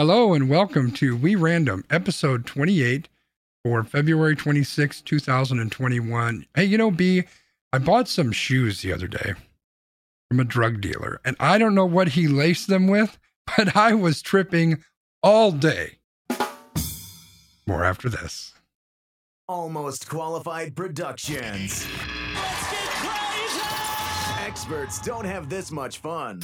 Hello and welcome to We Random, episode 28 for February 26, 2021. Hey, you know, B, I bought some shoes the other day from a drug dealer, and I don't know what he laced them with, but I was tripping all day. More after this. Almost Qualified Productions. Experts don't have this much fun.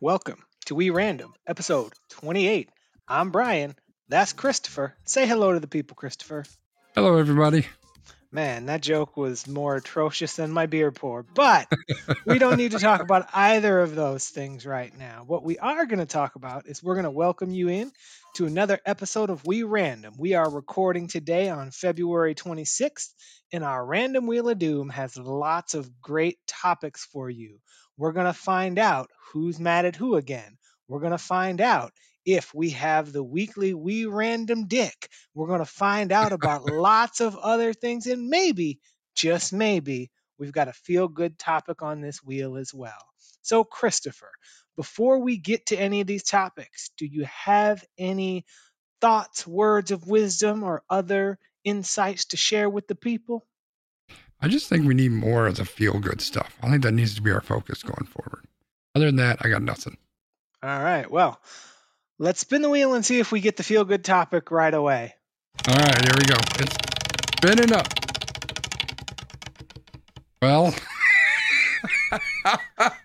Welcome to We Random, episode 28. I'm Brian. That's Christopher. Say hello to the people, Christopher. Hello, everybody. Man, that joke was more atrocious than my beer pour, but we don't need to talk about either of those things right now. What we are going to talk about is we're going to welcome you in to another episode of We Random. We are recording today on February 26th, and our Random Wheel of Doom has lots of great topics for you. We're going to find out who's mad at who again. We're going to find out if we have the weekly We Random Dick. We're going to find out about lots of other things, and maybe, just maybe, we've got a feel good topic on this wheel as well. So, Christopher, before we get to any of these topics, do you have any thoughts, words of wisdom, or other insights to share with the people? I just think we need more of the feel good stuff. I think that needs to be our focus going forward. Other than that, I got nothing. All right. Well, let's spin the wheel and see if we get the feel good topic right away. All right, here we go. It's spinning up. Well,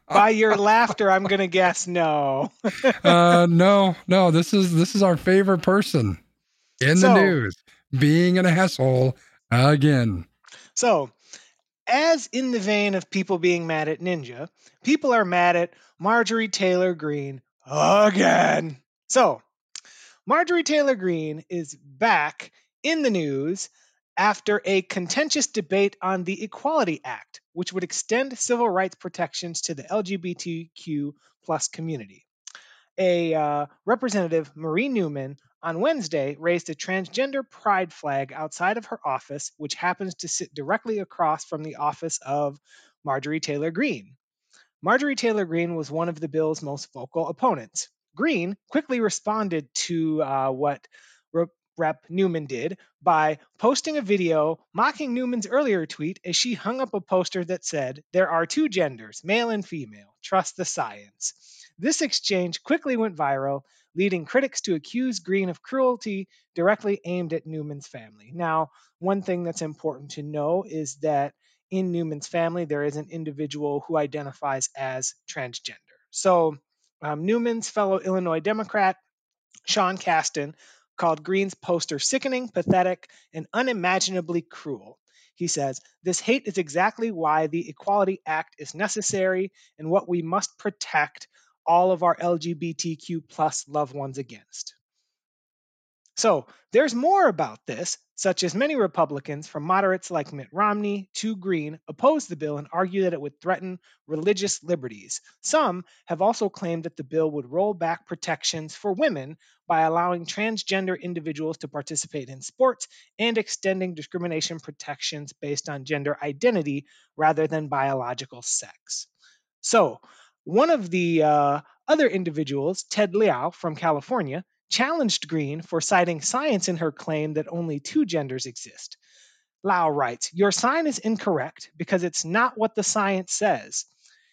By your laughter, I'm going to guess no. uh, no, no. This is this is our favorite person in So- the news being an asshole again. So, as in the vein of people being mad at Ninja, people are mad at Marjorie Taylor Greene again. So, Marjorie Taylor Greene is back in the news after a contentious debate on the Equality Act, which would extend civil rights protections to the LGBTQ plus community. A uh, representative, Marie Newman, on Wednesday raised a transgender pride flag outside of her office, which happens to sit directly across from the office of Marjorie Taylor Greene. Marjorie Taylor Greene was one of the bill's most vocal opponents. Greene quickly responded to uh, what Rep. Rep. Newman did by posting a video mocking Newman's earlier tweet as she hung up a poster that said, There are two genders, male and female. Trust the science. This exchange quickly went viral, leading critics to accuse Greene of cruelty directly aimed at Newman's family. Now, one thing that's important to know is that in Newman's family, there is an individual who identifies as transgender. So, um, Newman's fellow Illinois Democrat, Sean Casten, called Greene's poster sickening, pathetic, and unimaginably cruel. He says, This hate is exactly why the Equality Act is necessary and what we must protect all of our LGBTQ plus loved ones against. So there's more about this, such as many Republicans, from moderates like Mitt Romney to Greene, oppose the bill and argue that it would threaten religious liberties. Some have also claimed that the bill would roll back protections for women by allowing transgender individuals to participate in sports and extending discrimination protections based on gender identity rather than biological sex. So, one of the uh, other individuals, Ted Lieu from California, challenged Greene for citing science in her claim that only two genders exist. Lieu writes, Your sign is incorrect because it's not what the science says.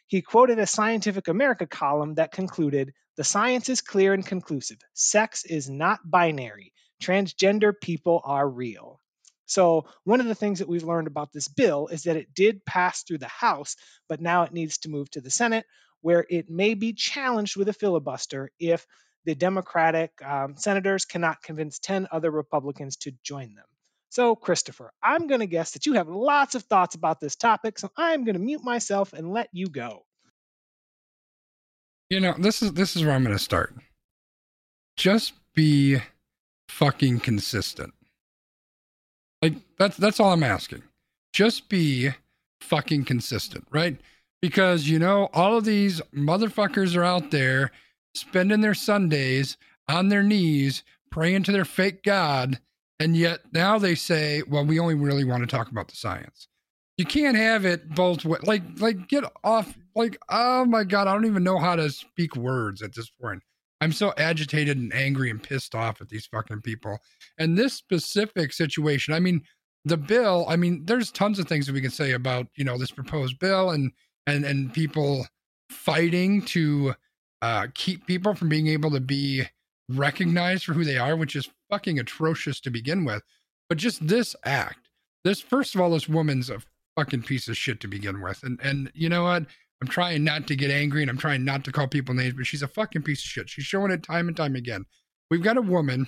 He quoted a Scientific America column that concluded, The science is clear and conclusive. Sex is not binary. Transgender people are real. So, one of the things that we've learned about this bill is that it did pass through the House, but now it needs to move to the Senate, where it may be challenged with a filibuster if the Democratic um, senators cannot convince 10 other Republicans to join them. So, Christopher, I'm going to guess that you have lots of thoughts about this topic, so I'm going to mute myself and let you go. You know, this is this is where I'm going to start. Just be fucking consistent. Like that's that's all I'm asking. Just be fucking consistent, right? Because you know all of these motherfuckers are out there spending their Sundays on their knees praying to their fake god And yet now they say, well, we only really want to talk about the science. You can't have it both ways. Like, like get off. Like, oh my god, I don't even know how to speak words at this point. I'm so agitated and angry and pissed off at these fucking people. And this specific situation, I mean, the bill, I mean, there's tons of things that we can say about, you know, this proposed bill and and and people fighting to uh keep people from being able to be recognized for who they are, which is fucking atrocious to begin with. But just this act, this first of all, this woman's a fucking piece of shit to begin with. And and you know what? I'm trying not to get angry and I'm trying not to call people names, but she's a fucking piece of shit. She's showing it time and time again. We've got a woman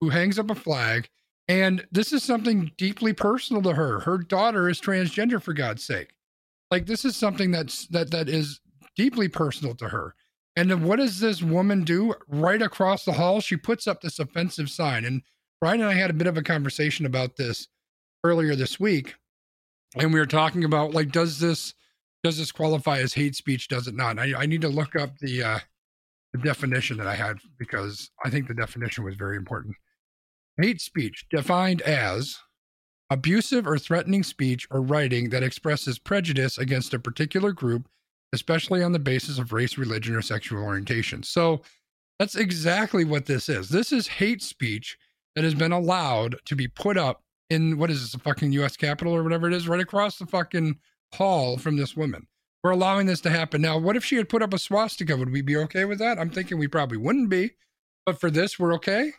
who hangs up a flag, and this is something deeply personal to her. Her daughter is transgender, for God's sake. Like this is something that's that that is deeply personal to her. And then what does this woman do? Right across the hall, she puts up this offensive sign. And Brian and I had a bit of a conversation about this earlier this week. And we were talking about like, does this does this qualify as hate speech? Does it not? I, I need to look up the uh, the definition that I had because I think the definition was very important. Hate speech defined as abusive or threatening speech or writing that expresses prejudice against a particular group, especially on the basis of race, religion, or sexual orientation. So that's exactly what this is. This is hate speech that has been allowed to be put up in what is this, the fucking US Capitol or whatever it is, right across the fucking hall from this woman. We're allowing this to happen. Now, what if she had put up a swastika? Would we be okay with that? I'm thinking we probably wouldn't be. But for this, we're okay.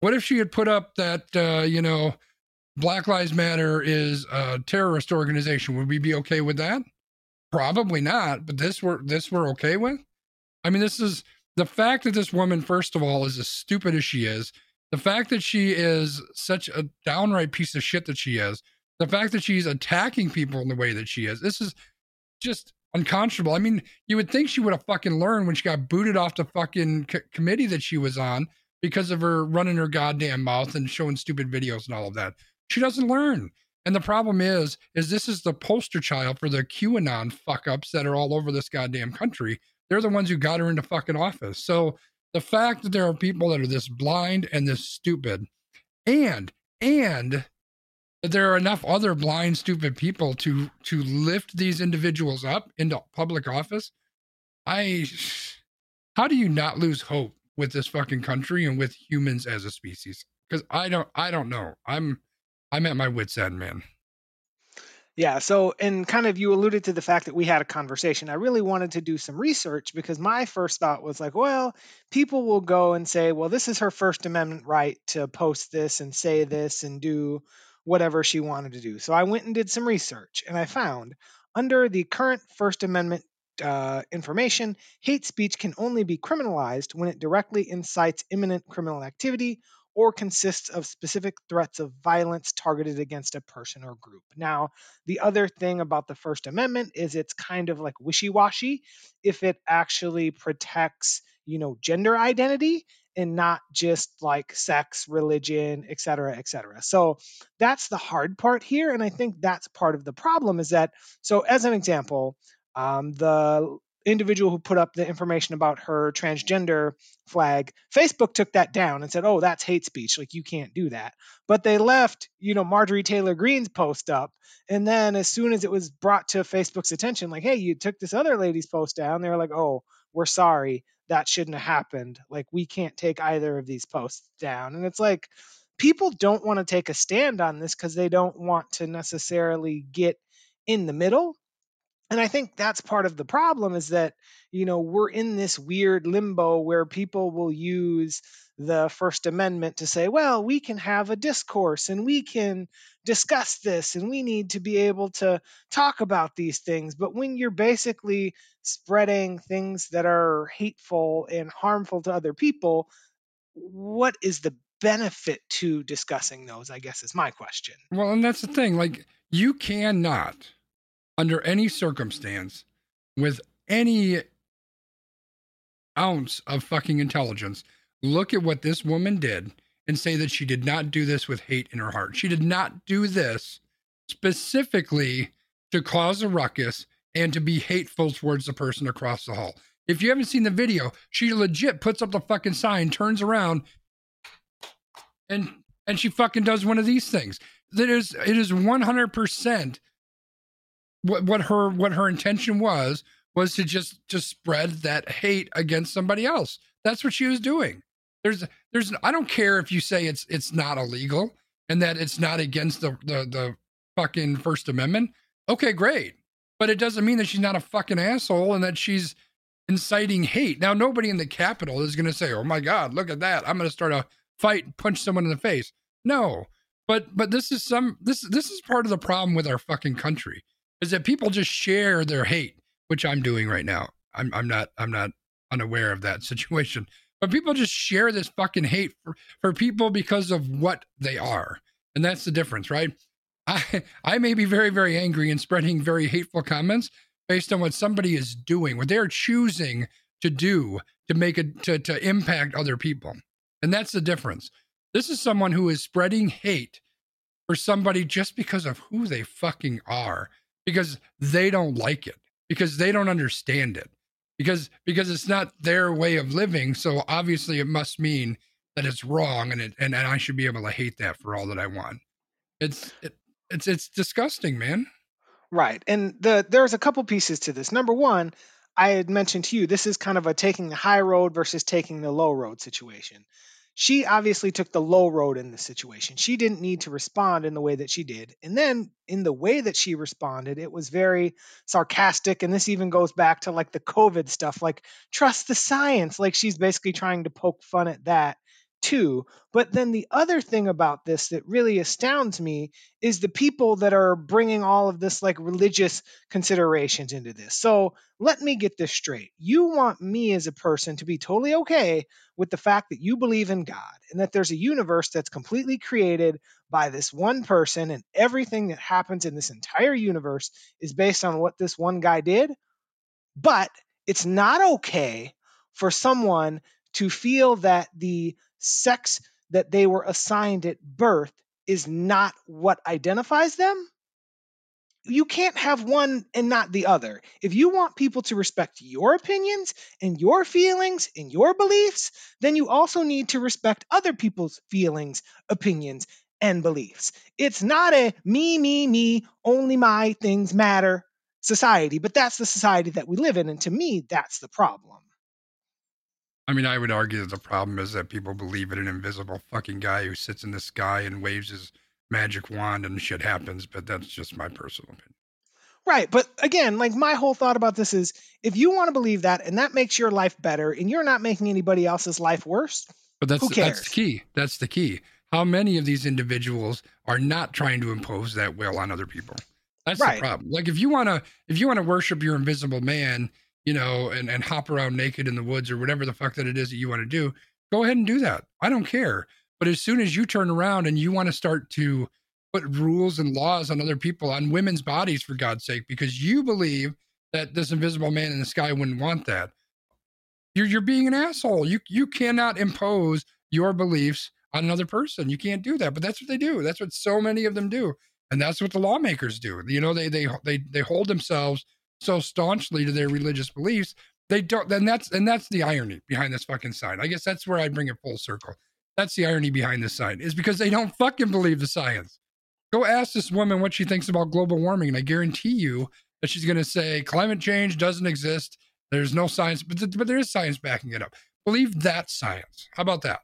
What if she had put up that, uh, you know, Black Lives Matter is a terrorist organization? Would we be okay with that? Probably not. But this we're this we're okay with. I mean, this is the fact that this woman, first of all, is as stupid as she is. The fact that she is such a downright piece of shit that she is the fact that she's attacking people in the way that she is, this is just unconscionable. I mean, you would think she would have fucking learned when she got booted off the fucking c- committee that she was on because of her running her goddamn mouth and showing stupid videos and all of that. She doesn't learn. And the problem is, is this is the poster child for the QAnon fuck ups that are all over this goddamn country. They're the ones who got her into fucking office. So the fact that there are people that are this blind and this stupid, and and that there are enough other blind, stupid people to to lift these individuals up into public office. I, how do you not lose hope with this fucking country and with humans as a species? Because I don't, I don't know. I'm, I'm at my wits end, man. Yeah. So, and kind of you alluded to the fact that we had a conversation. I really wanted to do some research because my first thought was like, well, people will go and say, well, this is her First Amendment right to post this and say this and do whatever she wanted to do. So I went and did some research and I found under the current First Amendment uh, information, hate speech can only be criminalized when it directly incites imminent criminal activity or consists of specific threats of violence targeted against a person or group. Now, the other thing about the First Amendment is it's kind of like wishy-washy if it actually protects, you know, gender identity and not just like sex, religion, et cetera, et cetera. So that's the hard part here. And I think that's part of the problem is that, so as an example, um, the individual who put up the information about her transgender flag, Facebook took that down and said, "Oh, that's hate speech. Like you can't do that." But they left, you know, Marjorie Taylor Greene's post up, and then as soon as it was brought to Facebook's attention, like, "Hey, you took this other lady's post down," they were like, "Oh, we're sorry that shouldn't have happened. Like we can't take either of these posts down. And it's like people don't want to take a stand on this because they don't want to necessarily get in the middle. And I think that's part of the problem is that, you know, we're in this weird limbo where people will use the First Amendment to say, well, we can have a discourse and we can discuss this and we need to be able to talk about these things. But when you're basically spreading things that are hateful and harmful to other people, what is the benefit to discussing those? I guess is my question. Well, and that's the thing. Like, you cannot, under any circumstance, with any ounce of fucking intelligence, look at what this woman did and say that she did not do this with hate in her heart. She did not do this specifically to cause a ruckus and to be hateful towards the person across the hall. If you haven't seen the video, she legit puts up the fucking sign, turns around, and and she fucking does one of these things. That is, it is one hundred percent what what her what her intention was was to just to spread that hate against somebody else. That's what she was doing. There's there's I don't care if you say it's it's not illegal and that it's not against the the, the fucking First Amendment. Okay, great. But it doesn't mean that she's not a fucking asshole and that she's inciting hate. Now nobody in the Capitol is gonna say, Oh my God, look at that. I'm gonna start a fight and punch someone in the face. No. But but this is some this this is part of the problem with our fucking country is that people just share their hate, which I'm doing right now. I'm I'm not I'm not unaware of that situation. But people just share this fucking hate for, for people because of what they are. And that's the difference, right? I I may be very, very angry and spreading very hateful comments based on what somebody is doing, what they're choosing to do to make it to, to impact other people. And that's the difference. This is someone who is spreading hate for somebody just because of who they fucking are because they don't like it because they don't understand it because because it's not their way of living so obviously it must mean that it's wrong and it and, and i should be able to hate that for all that i want it's it, it's it's disgusting man Right. And the there's a couple pieces to this. Number one, I had mentioned to you, this is kind of a taking the high road versus taking the low road situation. She obviously took the low road in this situation. She didn't need to respond in the way that she did. And then in the way that she responded, it was very sarcastic. And this even goes back to like the COVID stuff, like trust the science. Like she's basically trying to poke fun at that too. But then the other thing about this that really astounds me is the people that are bringing all of this like religious considerations into this. So let me get this straight. You want me as a person to be totally okay with the fact that you believe in God and that there's a universe that's completely created by this one person and everything that happens in this entire universe is based on what this one guy did. But it's not okay for someone to feel that the sex that they were assigned at birth is not what identifies them, you can't have one and not the other. If you want people to respect your opinions and your feelings and your beliefs, then you also need to respect other people's feelings, opinions, and beliefs. It's not a me, me, me, only my things matter society, but that's the society that we live in. And to me, that's the problem. I mean i would argue that the problem is that people believe in an invisible fucking guy who sits in the sky and waves his magic wand and shit happens but that's just my personal opinion Right. But again, like my whole thought about this is if you want to believe that and that makes your life better and you're not making anybody else's life worse, But that's Who that's the key. That's the key. How many of these individuals are not trying to impose that will on other people? That's Right. the problem. Like if you wanna if you wanna worship your invisible man, you know, and, and hop around naked in the woods or whatever the fuck that it is that you want to do, go ahead and do that. I don't care. But as soon as you turn around and you want to start to put rules and laws on other people, on women's bodies, for God's sake, because you believe that this invisible man in the sky wouldn't want that, you're you're being an asshole. You you cannot impose your beliefs on another person. You can't do that. But that's what they do. That's what so many of them do. And that's what the lawmakers do. You know, they they they they hold themselves so staunchly to their religious beliefs. They don't then that's and that's the irony behind this fucking sign. I guess that's where I bring it full circle. That's the irony behind this sign, is because they don't fucking believe the science. Go ask this woman what she thinks about global warming, and I guarantee you that she's going to say climate change doesn't exist. There's no science, but, th- but there is science backing it up. Believe that science. How about that?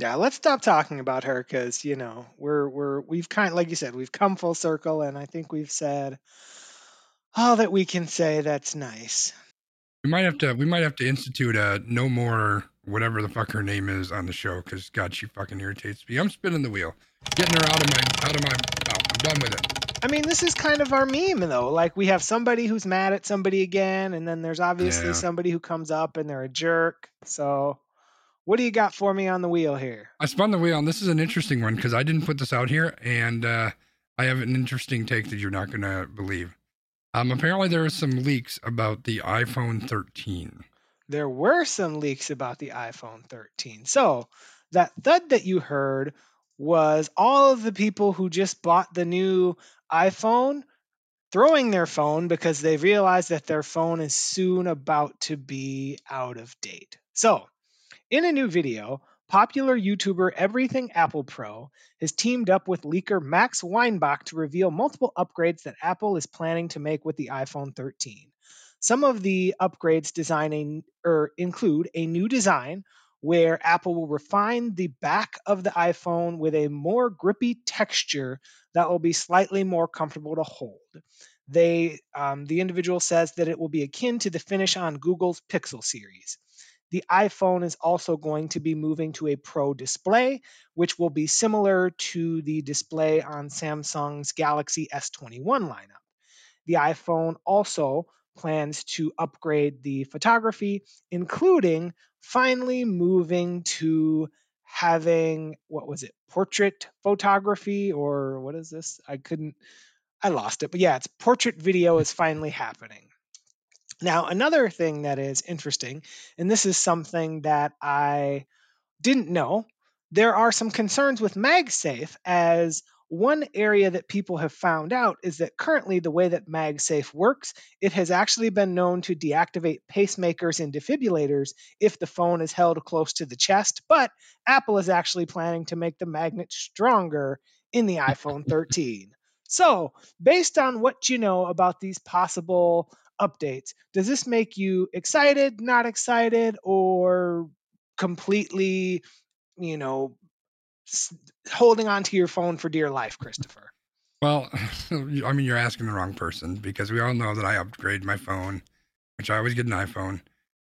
Yeah, let's stop talking about her because you know we're we're we've kind like you said we've come full circle and I think we've said all that we can say that's nice. We might have to. We might have to institute a no more whatever the fuck her name is on the show because God, she fucking irritates me. I'm spinning the wheel, getting her out of my out of my mouth. I'm done with it. I mean, this is kind of our meme though. Like we have somebody who's mad at somebody again, and then there's obviously Yeah. somebody who comes up and they're a jerk. So, what do you got for me on the wheel here? I spun the wheel, and this is an interesting one because I didn't put this out here, and uh, I have an interesting take that you're not gonna believe. Um, apparently there are some leaks about the iPhone 13. There were some leaks about the iPhone 13. So, that thud that you heard was all of the people who just bought the new iPhone throwing their phone because they realized that their phone is soon about to be out of date. So, in a new video, Popular YouTuber Everything Apple Pro has teamed up with leaker Max Weinbach to reveal multiple upgrades that Apple is planning to make with the iPhone 13. Some of the upgrades designing or include a new design where Apple will refine the back of the iPhone with a more grippy texture that will be slightly more comfortable to hold. They, um, the individual says that it will be akin to the finish on Google's Pixel series. The iPhone is also going to be moving to a Pro display, which will be similar to the display on Samsung's Galaxy S21 lineup. The iPhone also plans to upgrade the photography, including finally moving to having what was it portrait photography or what is this i couldn't i lost it but yeah it's portrait video is finally happening now, another thing that is interesting, and this is something that I didn't know, there are some concerns with MagSafe as one area that people have found out is that currently the way that MagSafe works, it has actually been known to deactivate pacemakers and defibrillators if the phone is held close to the chest, but Apple is actually planning to make the magnet stronger in the iPhone 13. So, based on what you know about these possible updates. Does this make you excited, not excited, or completely, you know, holding on to your phone for dear life, Christopher? Well, I mean, you're asking the wrong person because we all know that I upgrade my phone, which I always get an iPhone.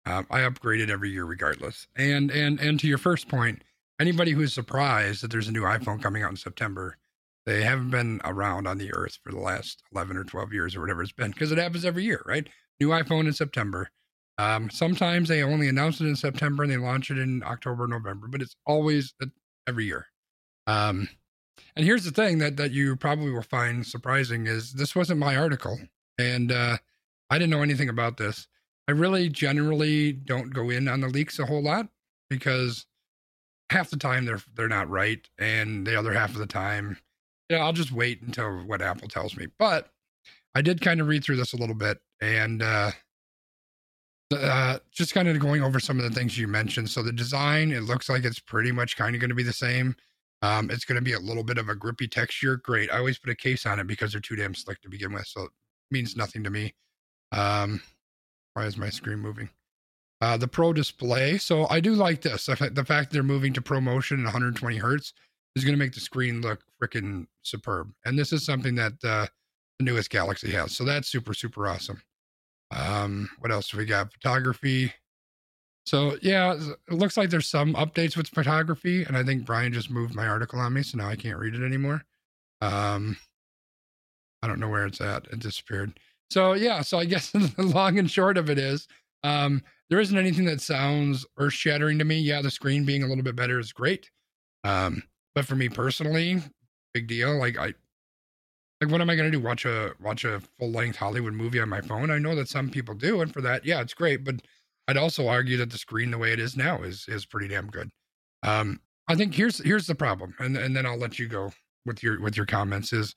Uh, I upgrade it every year, regardless. And and and to your first point, anybody who's surprised that there's a new iPhone coming out in September, they haven't been around on the earth for the last 11 or 12 years or whatever it's been because it happens every year, right? New iPhone in September. Um, sometimes they only announce it in September and they launch it in October, November, but it's always every year. Um, and here's the thing that that you probably will find surprising is this wasn't my article, and uh, I didn't know anything about this. I really generally don't go in on the leaks a whole lot because half the time they're they're not right, and the other half of the time yeah, I'll just wait until what Apple tells me. But I did kind of read through this a little bit and uh, uh, just kind of going over some of the things you mentioned. So the design, it looks like it's pretty much kind of going to be the same. Um, it's going to be a little bit of a grippy texture. Great. I always put a case on it because they're too damn slick to begin with. So it means nothing to me. Um, why is my screen moving? Uh, the Pro display. So I do like this. The fact they're moving to ProMotion and 120 hertz is going to make the screen look freaking superb. And this is something that uh, the newest Galaxy has. So that's super, super awesome. Um, what else do we got? Photography. So yeah, it looks like there's some updates with photography, and I think Brian just moved my article on me, so now I can't read it anymore. Um, I don't know where it's at; it disappeared. So yeah, so I guess the long and short of it is, um, there isn't anything that sounds earth shattering to me. Yeah, the screen being a little bit better is great. Um, but for me personally, big deal. Like I like what am I gonna do? Watch a watch a full length Hollywood movie on my phone? I know that some people do, and for that, yeah, it's great. But I'd also argue that the screen the way it is now is is pretty damn good. Um, I think here's here's the problem, and and then I'll let you go with your with your comments. Is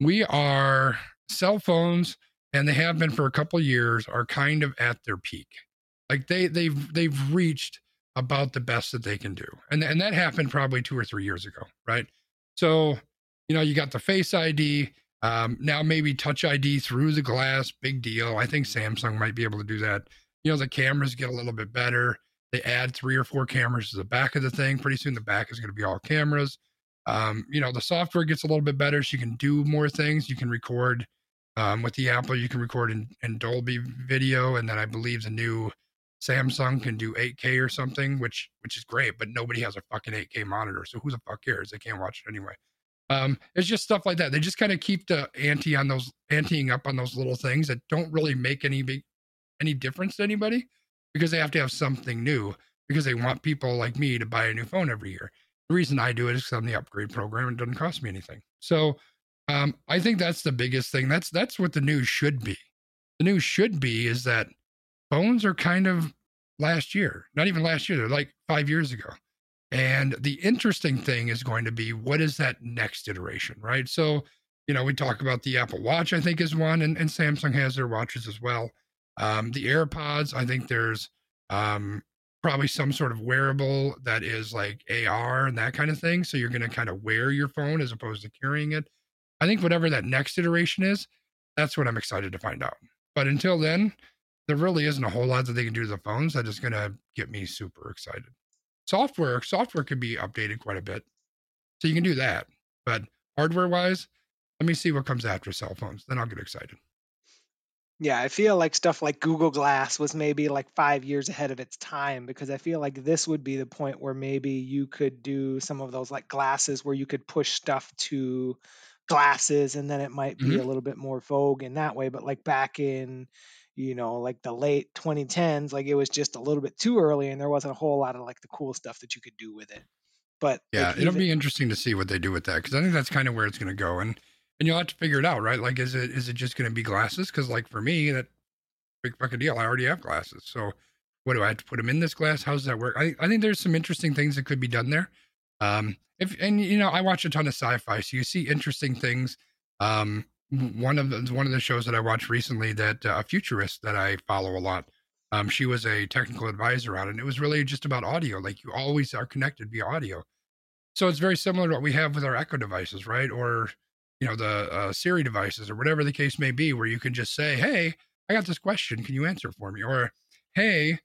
we are cell phones, and they have been for a couple years, are kind of at their peak. Like they they've they've reached about the best that they can do. And, and that happened probably two or three years ago, right? So, you know, you got the Face ID, um, now maybe Touch ID through the glass, big deal. I think Samsung might be able to do that. You know, the cameras get a little bit better. They add three or four cameras to the back of the thing. Pretty soon, the back is going to be all cameras. Um, you know, the software gets a little bit better, so you can do more things. You can record um, with the Apple, you can record in, in Dolby video, and then I believe the new Samsung can do 8K or something, which which is great, but nobody has a fucking 8K monitor, so who the fuck cares? They can't watch it anyway. Um, it's just stuff like that. They just kind of keep the ante on those anteing up on those little things that don't really make any big any difference to anybody because they have to have something new because they want people like me to buy a new phone every year. The reason I do it is because I'm the upgrade program and it doesn't cost me anything. So um, I think that's the biggest thing. That's that's what the news should be. The news should be is that phones are kind of last year, not even last year, they're like five years ago. And the interesting thing is going to be what is that next iteration, right? So, you know, we talk about the Apple Watch, I think is one, and, and Samsung has their watches as well. Um, the AirPods, I think there's um, probably some sort of wearable that is like AR and that kind of thing. So you're going to kind of wear your phone as opposed to carrying it. I think whatever that next iteration is, that's what I'm excited to find out. But until then, there really isn't a whole lot that they can do to the phones that is going to get me super excited. Software, software could be updated quite a bit. So you can do that. But hardware wise, let me see what comes after cell phones. Then I'll get excited. Yeah, I feel like stuff like Google Glass was maybe like five years ahead of its time because I feel like this would be the point where maybe you could do some of those like glasses where you could push stuff to glasses and then it might be Mhm. a little bit more vogue in that way. But like back in, you know, like the late 2010s, like it was just a little bit too early and there wasn't a whole lot of like the cool stuff that you could do with it. But Yeah, like it'll even, be interesting to see what they do with that because I think that's kind of where it's going to go, and and you'll have to figure it out, right? Like, is it is it just going to be glasses? Because like for me, that big fucking deal. I already have glasses, so what do I have to put them in this glass? How does that work? I I think there's some interesting things that could be done there. Um, if and you know, I watch a ton of sci-fi, so you see interesting things. Um, one of the one of the shows that I watched recently that uh, a futurist that I follow a lot. Um, she was a technical advisor on it. And it was really just about audio. Like you always are connected via audio. So it's very similar to what we have with our Echo devices, right? Or you know the uh, Siri devices, or whatever the case may be, where you can just say, "Hey, I got this question. Can you answer for me?" Or, "Hey,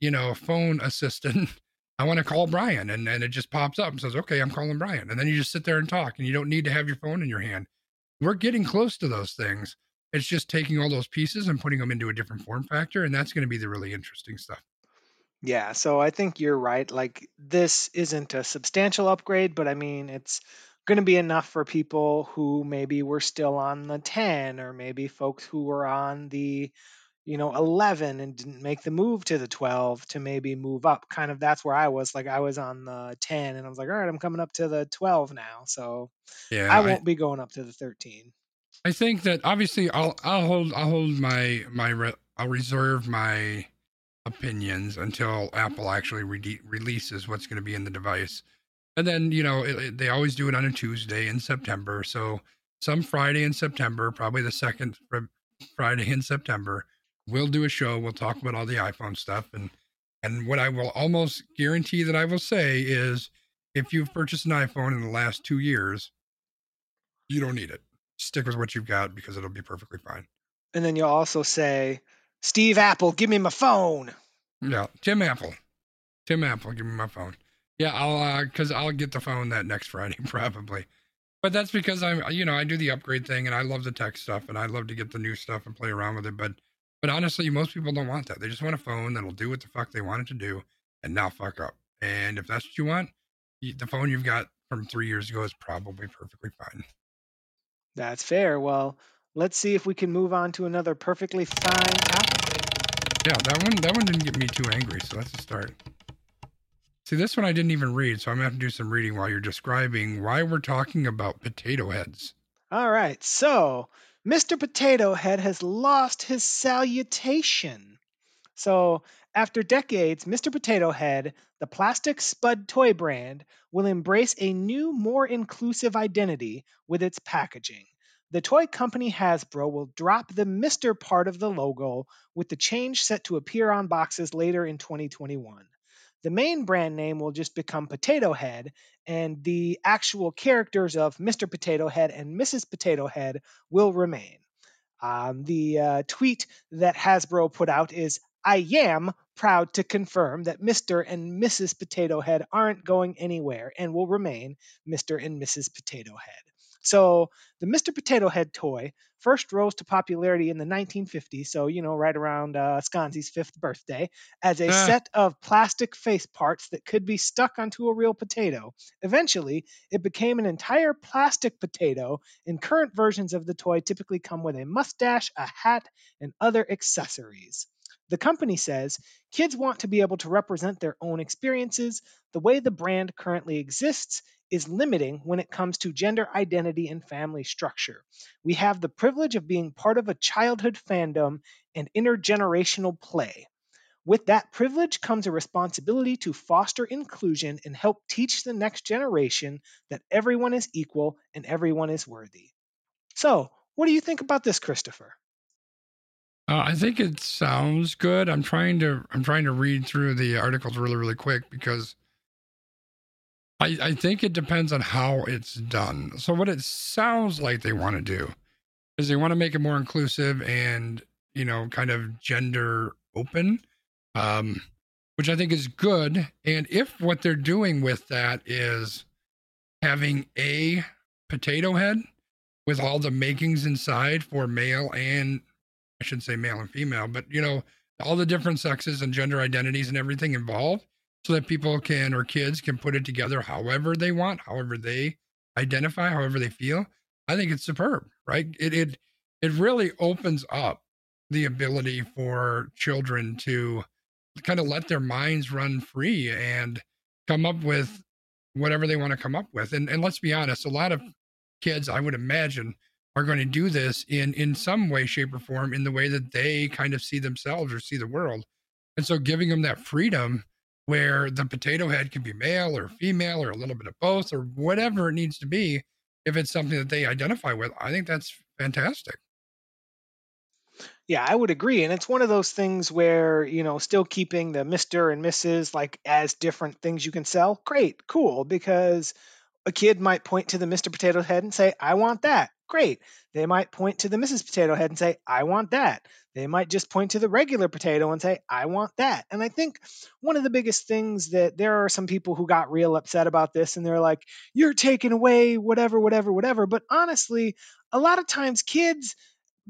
you know, phone assistant, I want to call Brian," and and it just pops up and says, "Okay, I'm calling Brian," and then you just sit there and talk, and you don't need to have your phone in your hand. We're getting close to those things. It's just taking all those pieces and putting them into a different form factor, and that's going to be the really interesting stuff. yeah, so I think you're right. Like this isn't a substantial upgrade, but I mean, it's going to be enough for people who maybe were still on the 10 or maybe folks who were on the you know 11 and didn't make the move to the 12 to maybe move up kind of that's where i was like i was on the 10 and i was like all right i'm coming up to the 12 now so Yeah, i I, won't be going up to the 13 I think that obviously I'll I'll hold I'll hold my my re- I'll reserve my opinions until Apple actually re- releases what's going to be in the device. And then, you know, it, it- they always do it on a Tuesday in September. So some Friday in September, probably the second fr- Friday in September, we'll do a show. We'll talk about all the iPhone stuff. And and what I will almost guarantee that I will say is if you've purchased an iPhone in the last two years, you don't need it. Stick with what you've got because it'll be perfectly fine. and then you'll also say steve apple give me my phone Yeah, Tim Apple. Tim Apple, give me my phone. Yeah, I'll uh cuz I'll get the phone that next Friday probably. But that's because I'm you know, I do the upgrade thing and I love the tech stuff and I love to get the new stuff and play around with it, but but honestly, most people don't want that. They just want a phone that'll do what the fuck they want it to do and not fuck up. And if that's what you want, the phone you've got from 3 years ago is probably perfectly fine. that's fair well let's see if we can move on to another perfectly fine topic Yeah, that one that one didn't get me too angry, so that's a start. See, this one I didn't even read, so I'm gonna have to do some reading while you're describing why we're talking about potato heads. All right, so Mr. Potato Head has lost his salutation. So, after decades, Mr. Potato Head, the plastic spud toy brand, will embrace a new, more inclusive identity with its packaging. The toy company Hasbro will drop the Mr. part of the logo, with the change set to appear on boxes later in 2021. The main brand name will just become Potato Head, and the actual characters of Mr. Potato Head and Mrs. Potato Head will remain. Um, the uh, tweet that Hasbro put out is I am proud to confirm that Mr. and Mrs. Potato Head aren't going anywhere and will remain Mr. and Mrs. Potato Head. So, the Mr. Potato Head toy first rose to popularity in the 1950s, so, you know, right around uh, Sconzi's fifth birthday, as a Ah. set of plastic face parts that could be stuck onto a real potato. Eventually, it became an entire plastic potato and current versions of the toy typically come with a mustache, a hat, and other accessories. The company says kids want to be able to represent their own experiences. The way the brand currently exists is limiting when it comes to gender identity and family structure. We have the privilege of being part of a childhood fandom and intergenerational play. With that privilege comes a responsibility to foster inclusion and help teach the next generation that everyone is equal and everyone is worthy. So, what do you think about this, Christopher? Uh, I think it sounds good. I'm trying to I'm trying to read through the articles really really quick because I I think it depends on how it's done. So what it sounds like they want to do is they want to make it more inclusive and you know kind of gender open, um, which I think is good. And if what they're doing with that is having a potato head with all the makings inside for male and I shouldn't say male and female, but you know, all the different sexes and gender identities and everything involved so that people can or kids can put it together however they want, however they identify, however they feel. I think it's superb, right? It it it really opens up the ability for children to kind of let their minds run free and come up with whatever they want to come up with. And and let's be honest, a lot of kids, I would imagine, are going to do this in in some way shape or form in the way that they kind of see themselves or see the world and so giving them that freedom where the potato head can be male or mm-hmm. female or a little bit of both or whatever it needs to be if it's something that they identify with i think that's fantastic Yeah, I would agree. And it's one of those things where, you know, still keeping the Mr. and Mrs. like as different things you can sell. Great, cool. Because a kid might point to the Mr. Potato Head and say, I want that. Great. They might point to the Mrs. Potato Head and say, I want that. They might just point to the regular potato and say, I want that. And I think one of the biggest things that there are some people who got real upset about this and they're like, you're taking away whatever, whatever, whatever. But honestly, a lot of times kids,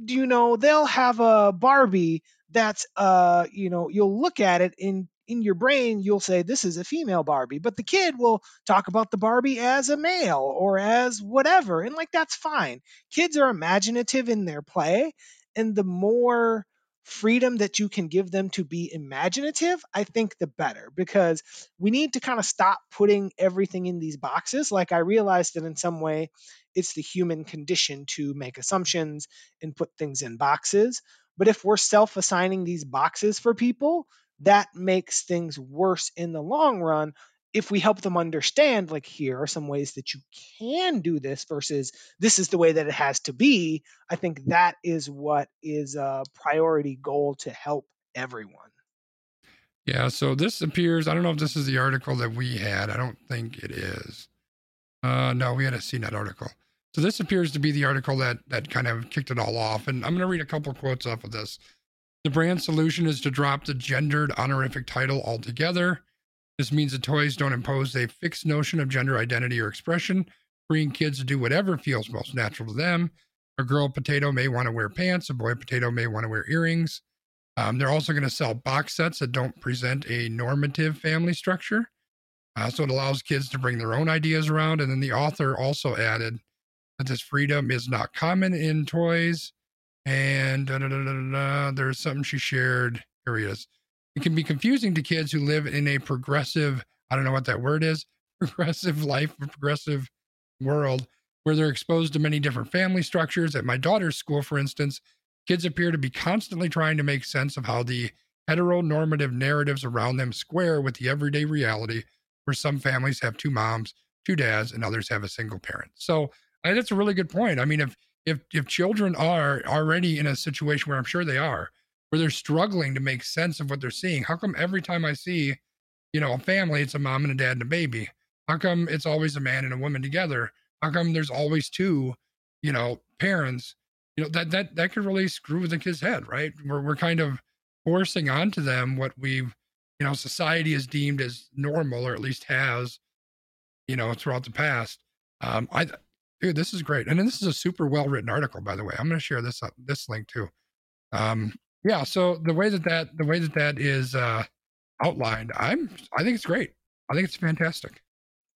do you know, they'll have a Barbie that's uh, you know, you'll look at it in in your brain, you'll say this is a female Barbie, but the kid will talk about the Barbie as a male or as whatever. And like that's fine. Kids are imaginative in their play, and the more freedom that you can give them to be imaginative, I think the better because we need to kind of stop putting everything in these boxes. Like I realized that in some way it's the human condition to make assumptions and put things in boxes. But if we're self assigning these boxes for people, that makes things worse in the long run. If we help them understand, like, here are some ways that you can do this versus this is the way that it has to be, I think that is what is a priority goal to help everyone. yeah so this appears i don't know if this is the article that we had i don't think it is uh no we had a cnet article so this appears to be the article that that kind of kicked it all off and i'm going to read a couple quotes off of this The brand solution is to drop the gendered honorific title altogether. This means the toys don't impose a fixed notion of gender identity or expression, freeing kids to do whatever feels most natural to them. A girl potato may want to wear pants, a boy potato may want to wear earrings. Um, they're also going to sell box sets that don't present a normative family structure. Uh, so it allows kids to bring their own ideas around. And then the author also added that this freedom is not common in toys. And da, da, da, there's something she shared. Here he is. It can be confusing to kids who live in a progressive, I don't know what that word is, progressive life, progressive world where they're exposed to many different family structures. At my daughter's school, for instance, kids appear to be constantly trying to make sense of how the heteronormative narratives around them square with the everyday reality where some families have two moms, two dads, and others have a single parent. So I that's a really good point. I mean, if if if children are already in a situation where I'm sure they are, where they're struggling to make sense of what they're seeing, how come every time I see, you know, a family, it's a mom and a dad and a baby? How come it's always a man and a woman together? How come there's always two, you know, parents? You know, that that that could really screw with the kid's head, right? We're we're kind of forcing onto them what we've, you know, society has deemed as normal, or at least has, you know, throughout the past. Um, I dude, this is great, and this is a super well written article, by the way. I'm going to share this uh, this link too. Um, yeah, so the way that that the way that that is uh, outlined, I'm I think it's great. I think it's fantastic.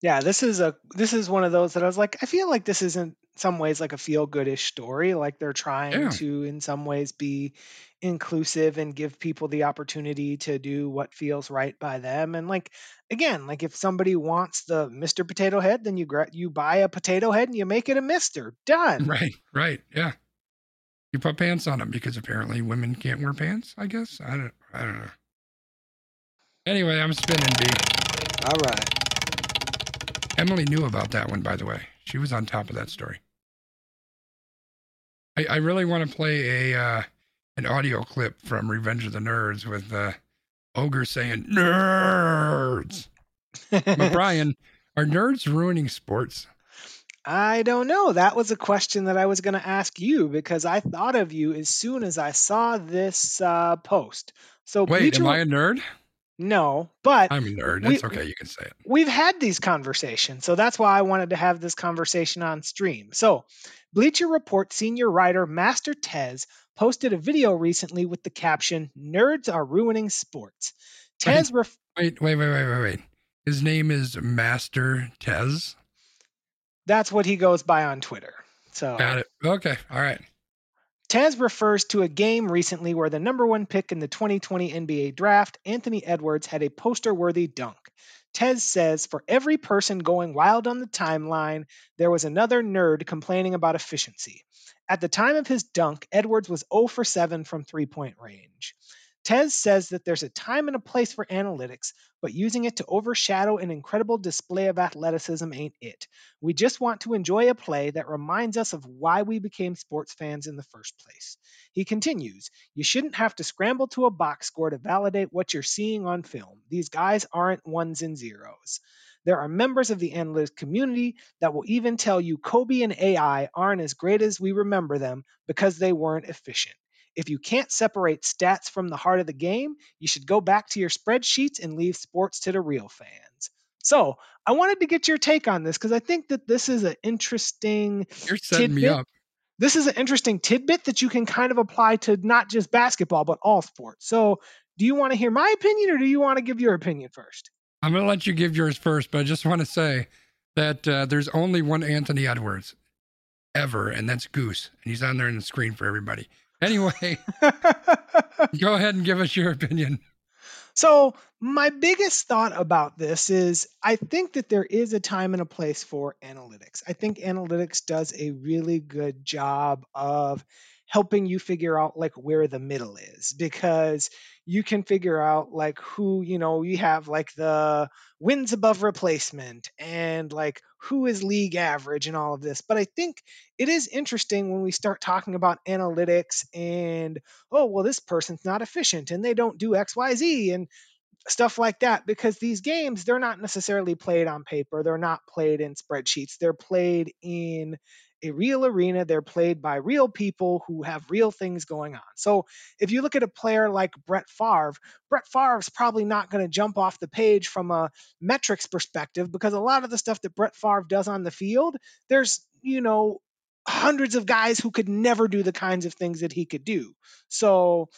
Yeah, this is a this is one of those that I was like, I feel like this is in some ways like a feel goodish story. Like they're trying Yeah. to, in some ways, be inclusive and give people the opportunity to do what feels right by them. And like again, like if somebody wants the Mr. Potato Head, then you gra- you buy a potato head and you make it a Mister. Done. Right, right, yeah. You put pants on them because apparently women can't wear pants. I guess I don't. I don't know. Anyway, I'm spinning B. All right. Emily knew about that one, by the way. She was on top of that story. I, I really want to play a uh, an audio clip from Revenge of the Nerds with uh, Ogre saying nerds. But Brian, are nerds ruining sports? I don't know. That was a question that I was going to ask you because I thought of you as soon as I saw this uh, post. So Wait, am I a nerd? no, but I'm a nerd. We- okay. You can say it. we've had these conversations, so that's why I wanted to have this conversation on stream. So, Bleacher Report senior writer Master Tez posted a video recently with the caption "Nerds are ruining sports." Tez ref- Wait, wait, wait, wait, wait, wait. His name is Master Tez. that's what he goes by on Twitter. So Got it. Okay. All right. Tez refers to a game recently where the number one pick in the 2020 NBA draft, Anthony Edwards, had a poster worthy dunk. Tez says for every person going wild on the timeline, there was another nerd complaining about efficiency. At the time of his dunk, Edwards was 0 for 7 from three point range. Tez says that there's a time and a place for analytics, but using it to overshadow an incredible display of athleticism ain't it. We just want to enjoy a play that reminds us of why we became sports fans in the first place. He continues, You shouldn't have to scramble to a box score to validate what you're seeing on film. These guys aren't ones and zeros. There are members of the analytics community that will even tell you Kobe and AI aren't as great as we remember them because they weren't efficient. If you can't separate stats from the heart of the game, you should go back to your spreadsheets and leave sports to the real fans. So, I wanted to get your take on this because I think that this is an interesting You're setting me Tidbit? up. this is an interesting tidbit that you can kind of apply to not just basketball but all sports. So, do you want to hear my opinion or do you want to give your opinion first? I'm going to let you give yours first, but I just want to say that uh, there's only one Anthony Edwards ever, and that's Goose. And he's on there in the screen for everybody. Anyway, go ahead and give us your opinion. So, my biggest thought about this is I think that there is a time and a place for analytics. I think analytics does a really good job of helping you figure out like where the middle is because you can figure out like who, you know, you have like the wins above replacement and like who is league average and all of this. But I think it is interesting when we start talking about analytics and oh, well, this person's not efficient and they don't do XYZ and stuff like that because these games they're not necessarily played on paper they're not played in spreadsheets they're played in a real arena they're played by real people who have real things going on so if you look at a player like Brett Favre Brett Favre's probably not going to jump off the page from a metrics perspective because a lot of the stuff that Brett Favre does on the field there's you know hundreds of guys who could never do the kinds of things that he could do so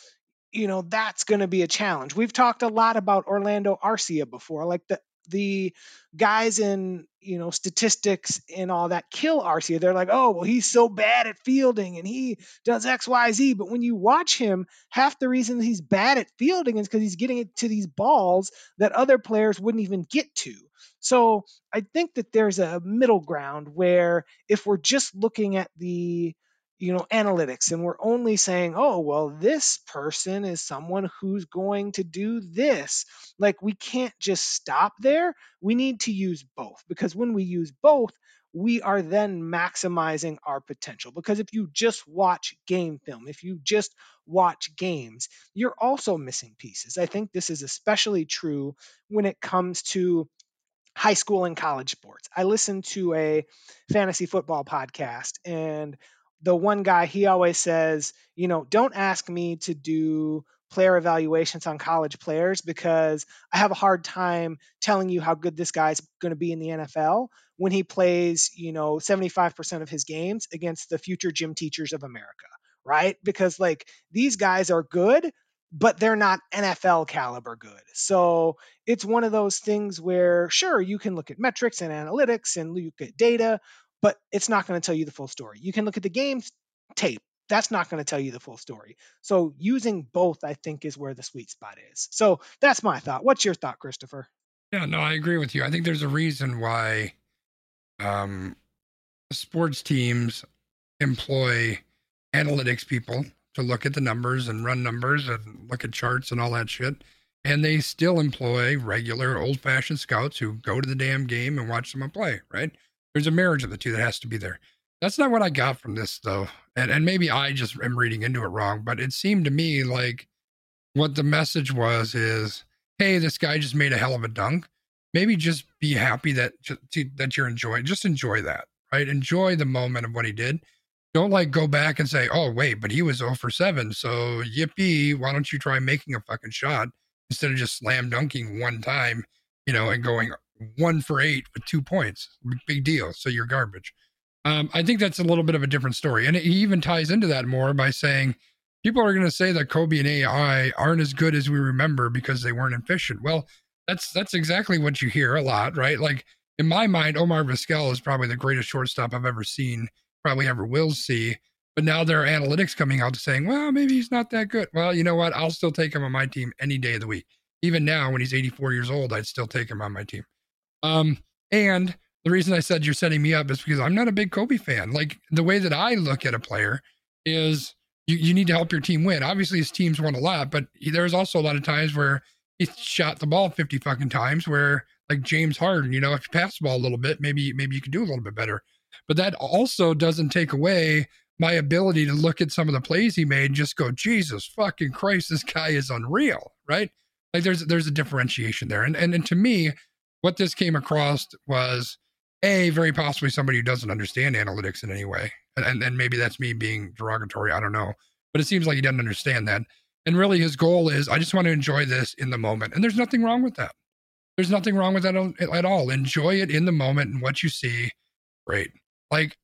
you know that's going to be a challenge. We've talked a lot about Orlando Arcia before, like the the guys in you know statistics and all that kill Arcia. They're like, oh well, he's so bad at fielding and he does X Y Z. But when you watch him, half the reason he's bad at fielding is because he's getting it to these balls that other players wouldn't even get to. So I think that there's a middle ground where if we're just looking at the you know analytics and we're only saying oh well this person is someone who's going to do this. Like we can't just stop there. We need to use both because when we use both we are then maximizing our potential. Because if you just watch game film if you just watch games you're also missing pieces. I think this is especially true when it comes to high school and college sports. I listen to a fantasy football podcast and the one guy he always says, you know, don't ask me to do player evaluations on college players because I have a hard time telling you how good this guy's going to be in the NFL when he plays, you know, 75% of his games against the future gym teachers of America, right? Because like these guys are good, but they're not NFL caliber good. So it's one of those things where, sure, you can look at metrics and analytics and look at data, but it's not going to tell you the full story. You can look at the game's tape. That's not going to tell you the full story. So using both, I think, is where the sweet spot is. So that's my thought. What's your thought, Christopher? Yeah, no, I agree with you. I think there's a reason why um, sports teams employ analytics people to look at the numbers and run numbers and look at charts and all that shit. And they still employ regular old fashioned scouts who go to the damn game and watch someone play, right? There's a marriage of the two that has to be there. That's not what I got from this though. And and maybe I just am reading into it wrong, but it seemed to me like what the message was is, hey, this guy just made a hell of a dunk. Maybe just be happy that that you're enjoying. Just enjoy that, right? Enjoy the moment of what he did. Don't like go back and say, oh wait, but he was 0 for 7, so yippee! Why don't you try making a fucking shot instead of just slam dunking one time, you know, and going one for eight with two points? Big deal. So you're garbage. Um, I think that's a little bit of a different story, and it even ties into that more by saying people are going to say that Kobe and AI aren't as good as we remember because they weren't efficient. Well, that's that's exactly what you hear a lot, right? Like in my mind, Omar Vizquel is probably the greatest shortstop I've ever seen, probably ever will see. But now there are analytics coming out saying, well, maybe he's not that good. Well, you know what? I'll still take him on my team any day of the week. Even now, when he's 84 years old, I'd still take him on my team. Um, and the reason I said you're setting me up is because I'm not a big Kobe fan. Like the way that I look at a player is you, you need to help your team win. Obviously, his teams won a lot, but there's also a lot of times where he shot the ball 50 fucking times where like James Harden, you know, if you pass the ball a little bit, maybe maybe you could do a little bit better. But that also doesn't take away my ability to look at some of the plays he made and just go, Jesus fucking Christ, this guy is unreal, right? Like there's there's a differentiation there. And and, and to me, what this came across was a very possibly somebody who doesn't understand analytics in any way. And and maybe that's me being derogatory i don't know. But it seems like he doesn't understand that. And really his goal is i just want to enjoy this in the moment. And there's nothing wrong with that. There's nothing wrong with that at all. Enjoy it in the moment and what you see. Great. Like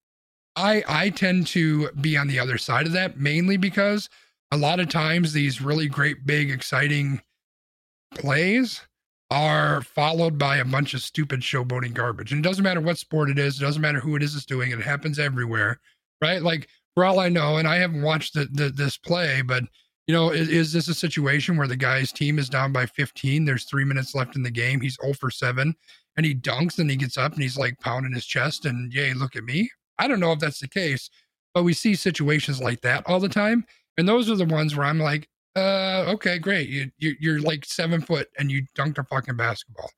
i i tend to be on the other side of that mainly because a lot of times these really great big exciting plays are followed by a bunch of stupid showboating garbage. And it doesn't matter what sport it is, it doesn't matter who it is that's doing it, it happens everywhere, right? Like for all I know, and I haven't watched the, the this play, but you know, is, is, this a situation where the guy's team is down by 15? There's three minutes left in the game. He's 0 for 7 and he dunks and he gets up and he's like pounding his chest and yay, look at me. I don't know if that's the case, but we see situations like that all the time. And those are the ones where I'm like, uh, okay, great. You, you you're like seven foot and you dunked a fucking basketball.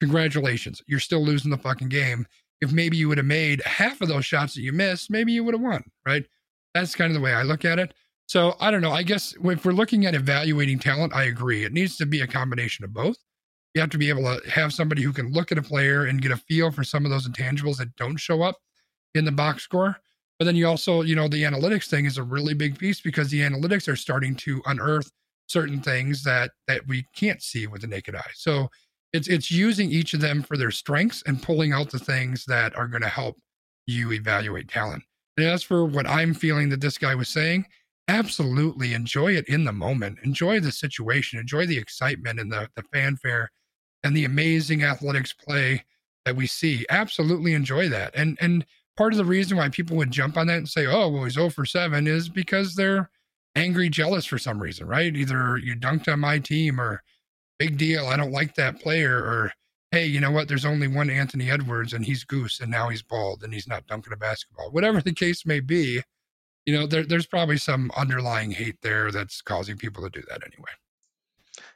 Congratulations. You're still losing the fucking game. If maybe you would have made half of those shots that you missed, maybe you would have won, right? That's kind of the way I look at it. So I don't know. I guess if we're looking at evaluating talent, I agree. It needs to be a combination of both. You have to be able to have somebody who can look at a player and get a feel for some of those intangibles that don't show up in the box score. But then you also, you know, the analytics thing is a really big piece because the analytics are starting to unearth certain things that that we can't see with the naked eye. So it's it's using each of them for their strengths and pulling out the things that are going to help you evaluate talent. And as for what I'm feeling that this guy was saying, absolutely enjoy it in the moment. Enjoy the situation. Enjoy the excitement and the, the fanfare and the amazing athletics play that we see. Absolutely enjoy that. And and part of the reason why people would jump on that and say, oh, well, he's 0 for 7 is because they're angry, jealous for some reason, right? Either you dunked on my team or big deal, I don't like that player, or hey, you know what? There's only one Anthony Edwards and he's goose and now he's bald and he's not dunking a basketball. Whatever the case may be, you know, there, there's probably some underlying hate there that's causing people to do that anyway.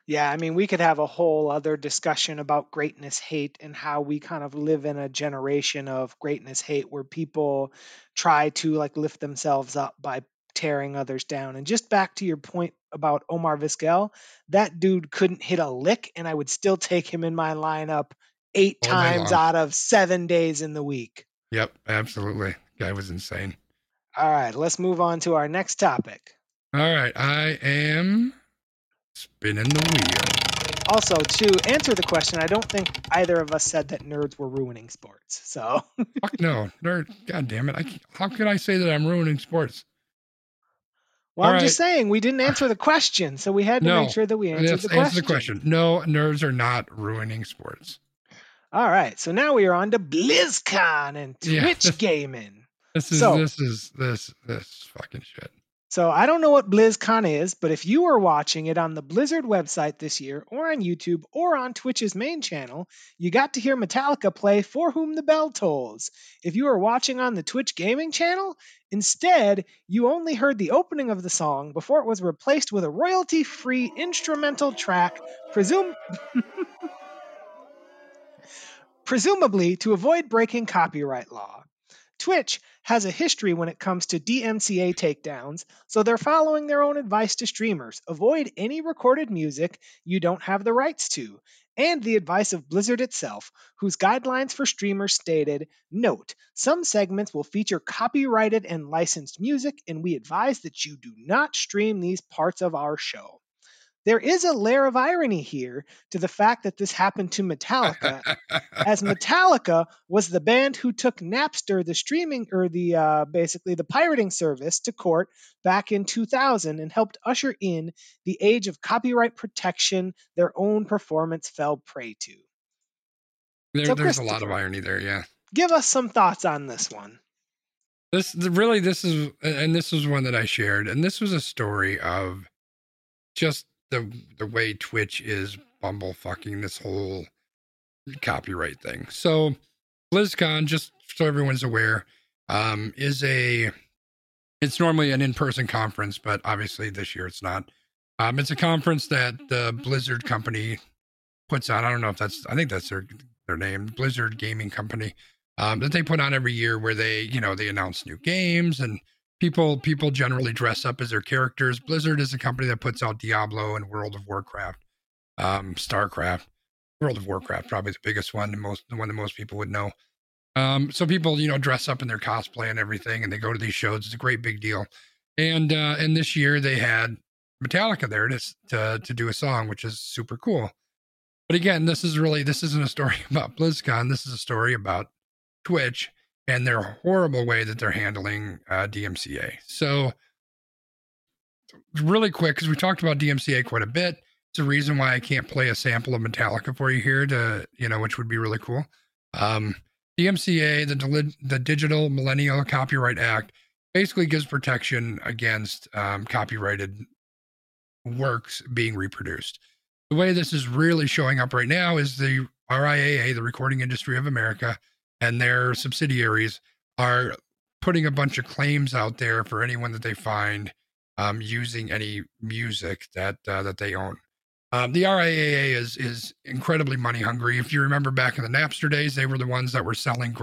Yeah, I mean, we could have a whole other discussion about greatness hate and how we kind of live in a generation of greatness hate where people try to like lift themselves up by tearing others down. And just back to your point about Omar Vizquel, that dude couldn't hit a lick, and I would still take him in my lineup eight All times out of seven days in the week. Yep, absolutely. Guy was insane. All right, let's move on to our next topic. All right, I am Spinning the wheel. Also, to answer the question, I don't think either of us said that nerds were ruining sports. So, fuck no, nerd. God damn it! I, how can I say that I'm ruining sports? Well, All I'm right. just saying we didn't answer the question, so we had to no, make sure that we answered the question. Answer the question. No, nerds are not ruining sports. All right, so now we are on to BlizzCon and Twitch yeah, this, gaming. This is so, this is this this fucking shit. So I don't know what BlizzCon is, but if you are watching it on the Blizzard website this year, or on YouTube, or on Twitch's main channel, you got to hear Metallica play For Whom the Bell Tolls. If you are watching on the Twitch gaming channel, instead, you only heard the opening of the song before it was replaced with a royalty free instrumental track, presume. presumably to avoid breaking copyright law. Twitch has a history when it comes to DMCA takedowns, so they're following their own advice to streamers. Avoid any recorded music you don't have the rights to, and the advice of Blizzard itself, whose guidelines for streamers stated Note, some segments will feature copyrighted and licensed music, and we advise that you do not stream these parts of our show. There is a layer of irony here to the fact that this happened to Metallica, as Metallica was the band who took Napster, the streaming or the uh, basically the pirating service, to court back in 2000 and helped usher in the age of copyright protection their own performance fell prey to. There, So, there's a lot of irony there. Yeah. Give us some thoughts on this one. This really this is and this was one that I shared and this was a story of just the the way Twitch is bumble fucking this whole copyright thing. So BlizzCon, just so everyone's aware, um, is a it's normally an in-person conference, but obviously this year it's not. Um, it's a conference that the Blizzard company puts on. I don't know if that's I think that's their their name, Blizzard Gaming Company um, that they put on every year where they you know they announce new games and people people generally dress up as their characters. Blizzard is a company that puts out diablo and world of warcraft um, starcraft world of warcraft probably the biggest one the most the one that most people would know. Um, so people you know dress up in their cosplay and everything and they go to these shows. It's a great big deal. And uh and this year they had metallica there to to, to do a song which is super cool. But again this is really this isn't a story about blizzcon. This is a story about Twitch and their horrible way that they're handling uh, DMCA. So, really quick, because we talked about DMCA quite a bit, it's a reason why I can't play a sample of Metallica for you here, to you know, which would be really cool. Um, DMCA, the Deli- the Digital Millennial Copyright Act, basically gives protection against um, copyrighted works being reproduced. The way this is really showing up right now is the RIAA, the Recording Industry of America, and their subsidiaries are putting a bunch of claims out there for anyone that they find um, using any music that uh, that they own. Um, the RIAA is is incredibly money hungry. If you remember back in the Napster days, they were the ones that were selling,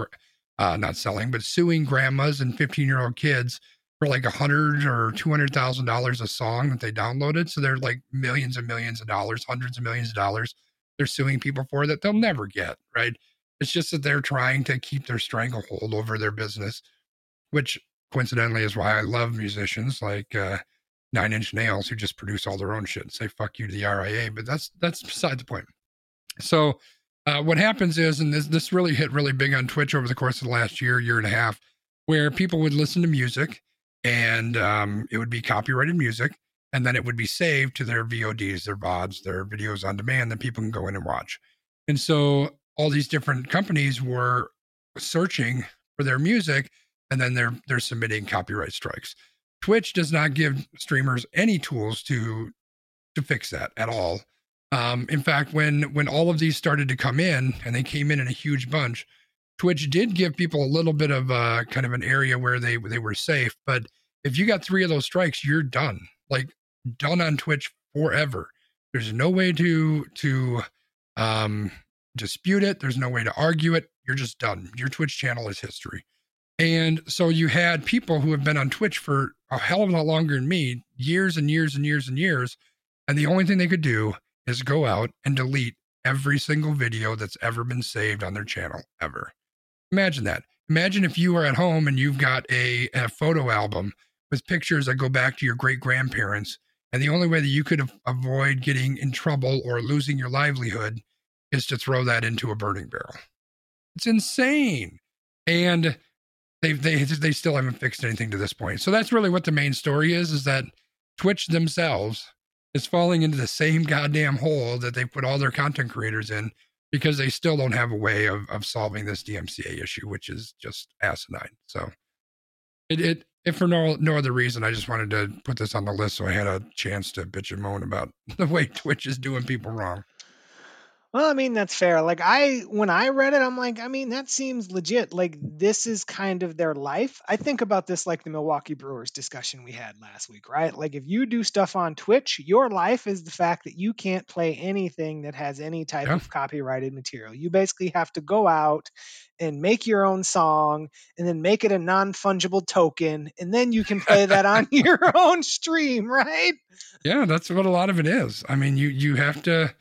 uh, not selling, but suing grandmas and fifteen year old kids for like a hundred or two hundred thousand dollars a song that they downloaded. So they're like millions and millions of dollars, hundreds of millions of dollars. They're suing people for that they'll never get. Right? It's just that they're trying to keep their stranglehold over their business, which coincidentally is why I love musicians like uh, Nine Inch Nails who just produce all their own shit and say "fuck you" to the RIA. But that's that's beside the point. So uh, what happens is, and this this really hit really big on Twitch over the course of the last year, year and a half, where people would listen to music and um, it would be copyrighted music, and then it would be saved to their VODs, their VODs, their videos on demand that people can go in and watch. And so all these different companies were searching for their music and then they're they're submitting copyright strikes. Twitch does not give streamers any tools to to fix that at all. Um, in fact, when when all of these started to come in and they came in in a huge bunch, Twitch did give people a little bit of a, kind of an area where they they were safe. But if you got three of those strikes, you're done. Like done on Twitch forever. There's no way to to um, dispute it. There's no way to argue it. You're just done. Your Twitch channel is history. And so you had people who have been on Twitch for a hell of a lot longer than me, years and years and years and years. And the only thing they could do is go out and delete every single video that's ever been saved on their channel ever. Imagine that. Imagine if you are at home and you've got a, a photo album with pictures that go back to your great grandparents. And the only way that you could avoid getting in trouble or losing your livelihood is to throw that into a burning barrel. It's insane. And they they they still haven't fixed anything to this point. So that's really what the main story is is that Twitch themselves is falling into the same goddamn hole that they put all their content creators in because they still don't have a way of of solving this DMCA issue, which is just asinine. So it it if for no no other reason, I just wanted to put this on the list so I had a chance to bitch and moan about the way Twitch is doing people wrong. Well, I mean, that's fair. Like I when I read it, I'm like, I mean, that seems legit. Like this is kind of their life. I think about this like the Milwaukee Brewers discussion we had last week, right? Like if you do stuff on Twitch, your life is the fact that you can't play anything that has any type Yeah. of copyrighted material. You basically have to go out and make your own song and then make it a non-fungible token and then you can play that on your own stream, right? Yeah, that's what a lot of it is. I mean, you you have to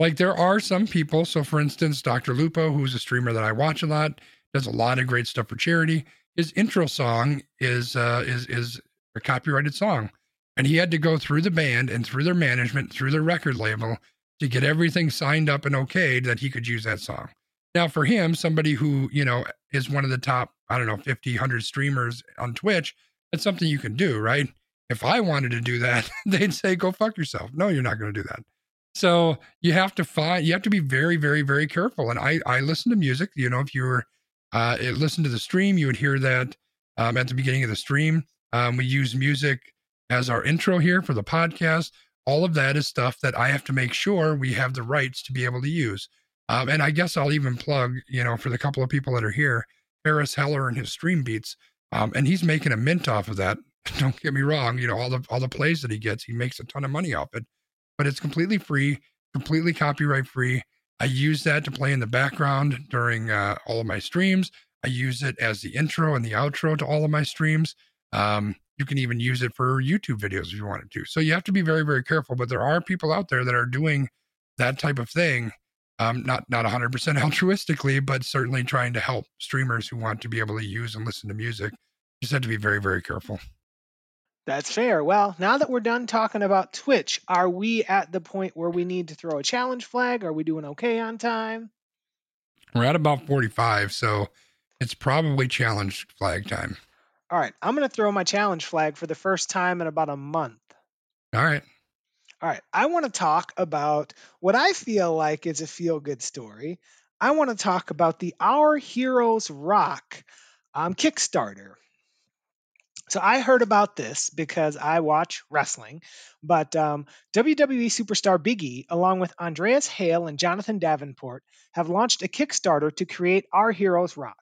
like there are some people. So for instance, Dr. Lupo, who's a streamer that I watch a lot, does a lot of great stuff for charity. His intro song is uh is is a copyrighted song. And he had to go through the band and through their management, through their record label to get everything signed up and okayed that he could use that song. Now, for him, somebody who, you know, is one of the top, I don't know, 50, 100 streamers on Twitch, that's something you can do, right? If I wanted to do that, they'd say, go fuck yourself. No, you're not going to do that. So you have to find, you have to be very, very, very careful. And I, I listen to music, you know, if you were, uh, listen to the stream, you would hear that um, at the beginning of the stream. Um, we use music as our intro here for the podcast. All of that is stuff that I have to make sure we have the rights to be able to use. Um, and I guess I'll even plug, you know, for the couple of people that are here, Harris Heller and his stream beats. Um, and he's making a mint off of that. Don't get me wrong, you know, all the all the plays that he gets, he makes a ton of money off it. But it's completely free, completely copyright free. I use that to play in the background during uh, all of my streams. I use it as the intro and the outro to all of my streams. Um, you can even use it for YouTube videos if you wanted to. So you have to be very, very careful. But there are people out there that are doing that type of thing. Um, not not 100% altruistically, but certainly trying to help streamers who want to be able to use and listen to music. You Just have to be very, very careful. That's fair. Well, now that we're done talking about Twitch, are we at the point where we need to throw a challenge flag? Are we doing okay on time? We're at about 45, so it's probably challenge flag time. All right, I'm going to throw my challenge flag for the first time in about a month. All right. All right, I want to talk about what I feel like is a feel good story. I want to talk about the Our Heroes Rock um, Kickstarter. So I heard about this because I watch wrestling, but um, WWE superstar Big E, along with Andreas Hale and Jonathan Davenport, have launched a Kickstarter to create Our Heroes Rock.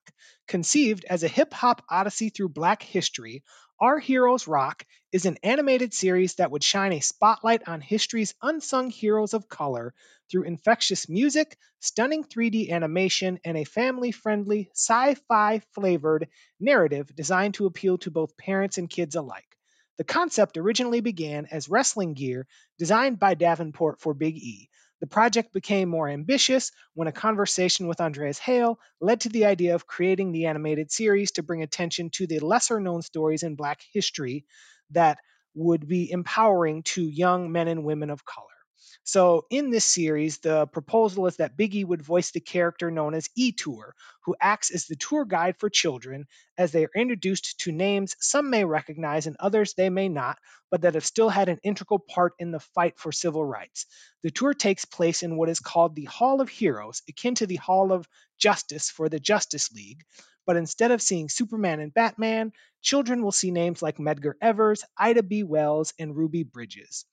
Conceived as a hip hop odyssey through black history, Our Heroes Rock is an animated series that would shine a spotlight on history's unsung heroes of color through infectious music, stunning 3D animation, and a family friendly, sci fi flavored narrative designed to appeal to both parents and kids alike. The concept originally began as wrestling gear designed by Davenport for Big E. The project became more ambitious when a conversation with Andreas Hale led to the idea of creating the animated series to bring attention to the lesser known stories in Black history that would be empowering to young men and women of color. So, in this series, the proposal is that Biggie would voice the character known as E Tour, who acts as the tour guide for children as they are introduced to names some may recognize and others they may not, but that have still had an integral part in the fight for civil rights. The tour takes place in what is called the Hall of Heroes, akin to the Hall of Justice for the Justice League. But instead of seeing Superman and Batman, children will see names like Medgar Evers, Ida B. Wells, and Ruby Bridges.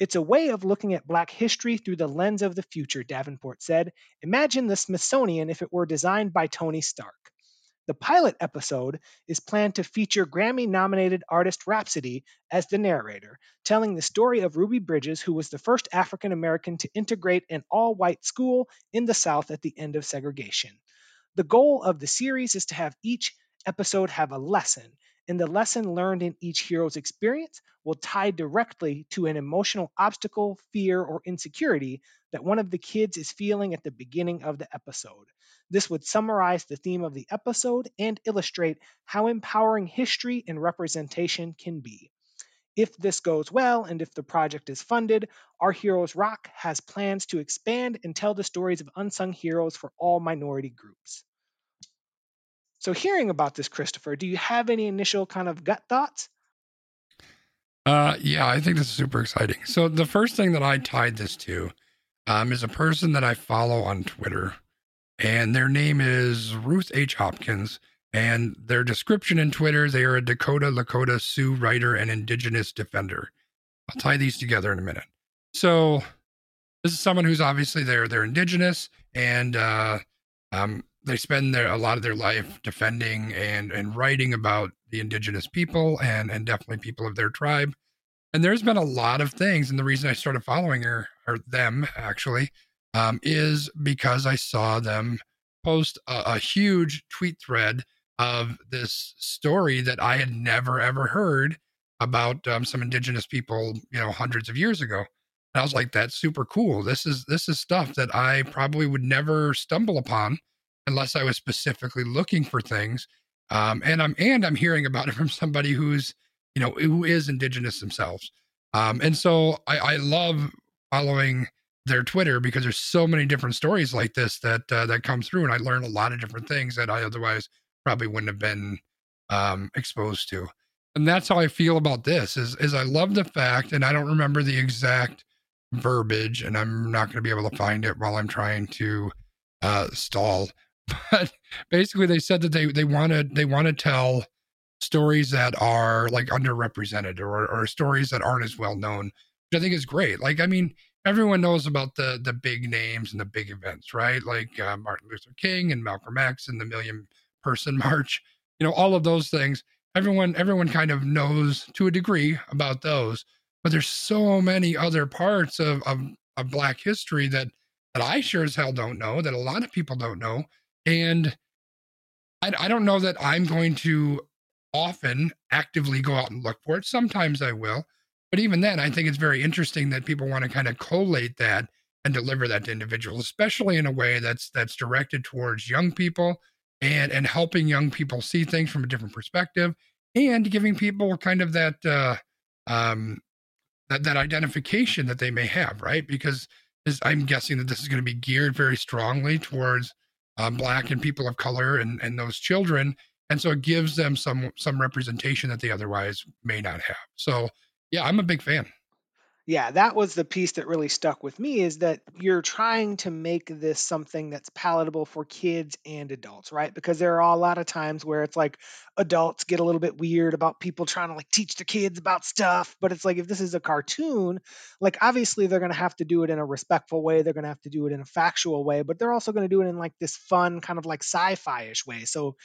It's a way of looking at Black history through the lens of the future, Davenport said. Imagine the Smithsonian if it were designed by Tony Stark. The pilot episode is planned to feature Grammy nominated artist Rapsody as the narrator, telling the story of Ruby Bridges, who was the first African American to integrate an all white school in the South at the end of segregation. The goal of the series is to have each episode have a lesson, and the lesson learned in each hero's experience will tie directly to an emotional obstacle, fear, or insecurity that one of the kids is feeling at the beginning of the episode. This would summarize the theme of the episode and illustrate how empowering history and representation can be. If this goes well and if the project is funded, Our Heroes Rock has plans to expand and tell the stories of unsung heroes for all minority groups. So, hearing about this, Christopher, do you have any initial kind of gut thoughts? Uh, yeah, I think this is super exciting. So the first thing that I tied this to um, is a person that I follow on Twitter, and their name is Ruth H. Hopkins. And their description in Twitter, they are a Dakota Lakota Sioux writer and indigenous defender. I'll tie these together in a minute. So this is someone who's obviously they're they're indigenous and uh, um, they spend their a lot of their life defending and and writing about the indigenous people and and definitely people of their tribe. And there's been a lot of things, and the reason I started following her or them actually um, is because I saw them post a, a huge tweet thread of this story that I had never ever heard about um, some indigenous people, you know, hundreds of years ago. And I was like, that's super cool. This is this is stuff that I probably would never stumble upon unless I was specifically looking for things. Um, and I'm and I'm hearing about it from somebody who's you know who is indigenous themselves. Um, and so I, I love following their Twitter because there's so many different stories like this that uh, that come through, and I learn a lot of different things that I otherwise probably wouldn't have been um, exposed to. And that's how I feel about this. Is is I love the fact, and I don't remember the exact verbiage, and I'm not going to be able to find it while I'm trying to uh, stall. But basically, they said that they they want to they want to tell stories that are like underrepresented or or stories that aren't as well known, which I think is great. Like, I mean, everyone knows about the the big names and the big events, right? Like uh, Martin Luther King and Malcolm X and the Million Person March. You know, all of those things. Everyone everyone kind of knows to a degree about those but there's so many other parts of, of, of black history that that I sure as hell don't know, that a lot of people don't know. And I, I don't know that I'm going to often actively go out and look for it. Sometimes I will. But even then, I think it's very interesting that people want to kind of collate that and deliver that to individuals, especially in a way that's that's directed towards young people and and helping young people see things from a different perspective and giving people kind of that uh, um, that that identification that they may have, right? Because I'm guessing that this is going to be geared very strongly towards um, black and people of color and and those children, and so it gives them some some representation that they otherwise may not have. So yeah, I'm a big fan yeah, that was the piece that really stuck with me is that you're trying to make this something that's palatable for kids and adults, right? Because there are a lot of times where it's like adults get a little bit weird about people trying to like teach the kids about stuff, but it's like if this is a cartoon, like obviously they're going to have to do it in a respectful way, they're going to have to do it in a factual way, but they're also going to do it in like this fun kind of like sci-fi-ish way. So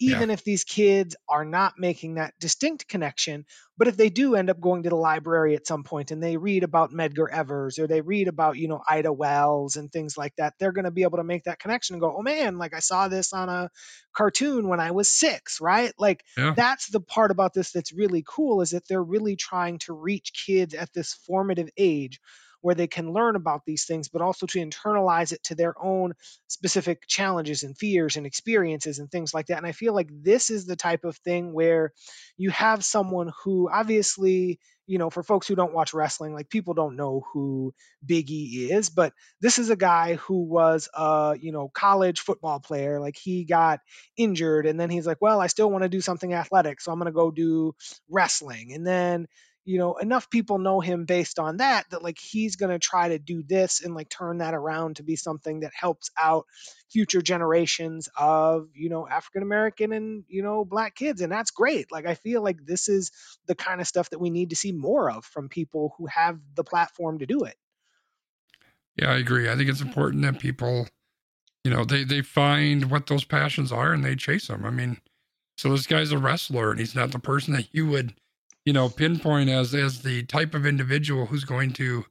even yeah. if these kids are not making that distinct connection, but if they do end up going to the library at some point and they read about Medgar Evers or they read about, you know, Ida Wells and things like that, they're going to be able to make that connection and go, oh man, like I saw this on a cartoon when I was six, right? Like yeah. that's the part about this that's really cool is that they're really trying to reach kids at this formative age where they can learn about these things, but also to internalize it to their own specific challenges and fears and experiences and things like that. And I feel like this is the type of thing where you have someone who obviously you know, for folks who don't watch wrestling, like people don't know who Big E is, but this is a guy who was a, you know, college football player. Like he got injured and then he's like, well, I still want to do something athletic. So I'm going to go do wrestling. And then you know enough people know him based on that that like he's going to try to do this and like turn that around to be something that helps out future generations of you know african american and you know black kids and that's great. Like i feel like this is the kind of stuff that we need to see more of from people who have the platform to do it. Yeah i agree. I think it's important that people you know they they find what those passions are and they chase them i mean so this guy's a wrestler and he's not the person that you would you know, pinpoint as as the type of individual who's going to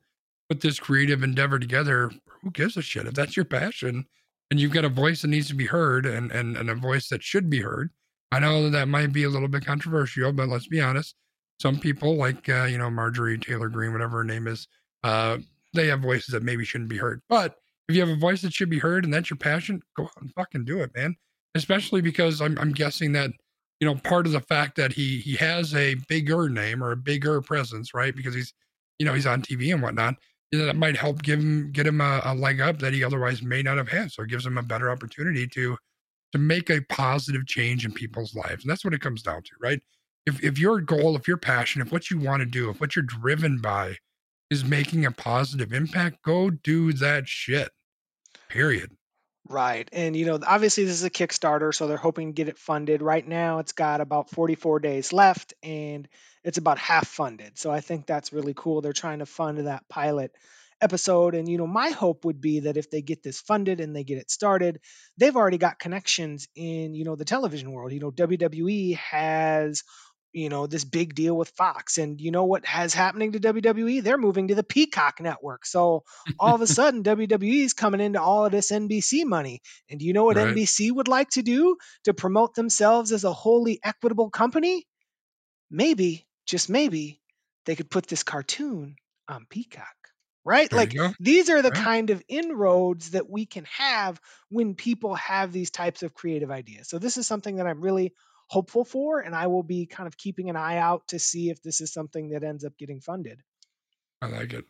put this creative endeavor together. Who gives a shit if that's your passion and you've got a voice that needs to be heard and and, and a voice that should be heard. I know that, that might be a little bit controversial, but let's be honest. Some people, like uh, you know Marjorie Taylor Greene, whatever her name is, uh, they have voices that maybe shouldn't be heard. But if you have a voice that should be heard and that's your passion, go out and fucking do it, man. Especially because I'm I'm guessing that you know, part of the fact that he he has a bigger name or a bigger presence, right? Because he's, you know, he's on TV and whatnot. You know, That might help give him get him a, a leg up that he otherwise may not have had. So it gives him a better opportunity to to make a positive change in people's lives. And that's what it comes down to, right? If if your goal, if your passion, if what you want to do, if what you're driven by is making a positive impact, go do that shit. Period. Right. And, you know, obviously this is a Kickstarter, so they're hoping to get it funded. Right now, it's got about 44 days left and it's about half funded. So I think that's really cool. They're trying to fund that pilot episode. And, you know, my hope would be that if they get this funded and they get it started, they've already got connections in, you know, the television world. You know, WWE has you know this big deal with Fox and you know what has happening to WWE they're moving to the Peacock network. So all of a sudden WWE is coming into all of this NBC money. And do you know what Right. NBC would like to do to promote themselves as a wholly equitable company? Maybe just maybe they could put this cartoon on Peacock right? There like these are the Right. kind of inroads that we can have when people have these types of creative ideas. So this is something that I'm really hopeful for and i will be kind of keeping an eye out to see if this is something that ends up getting funded I like it.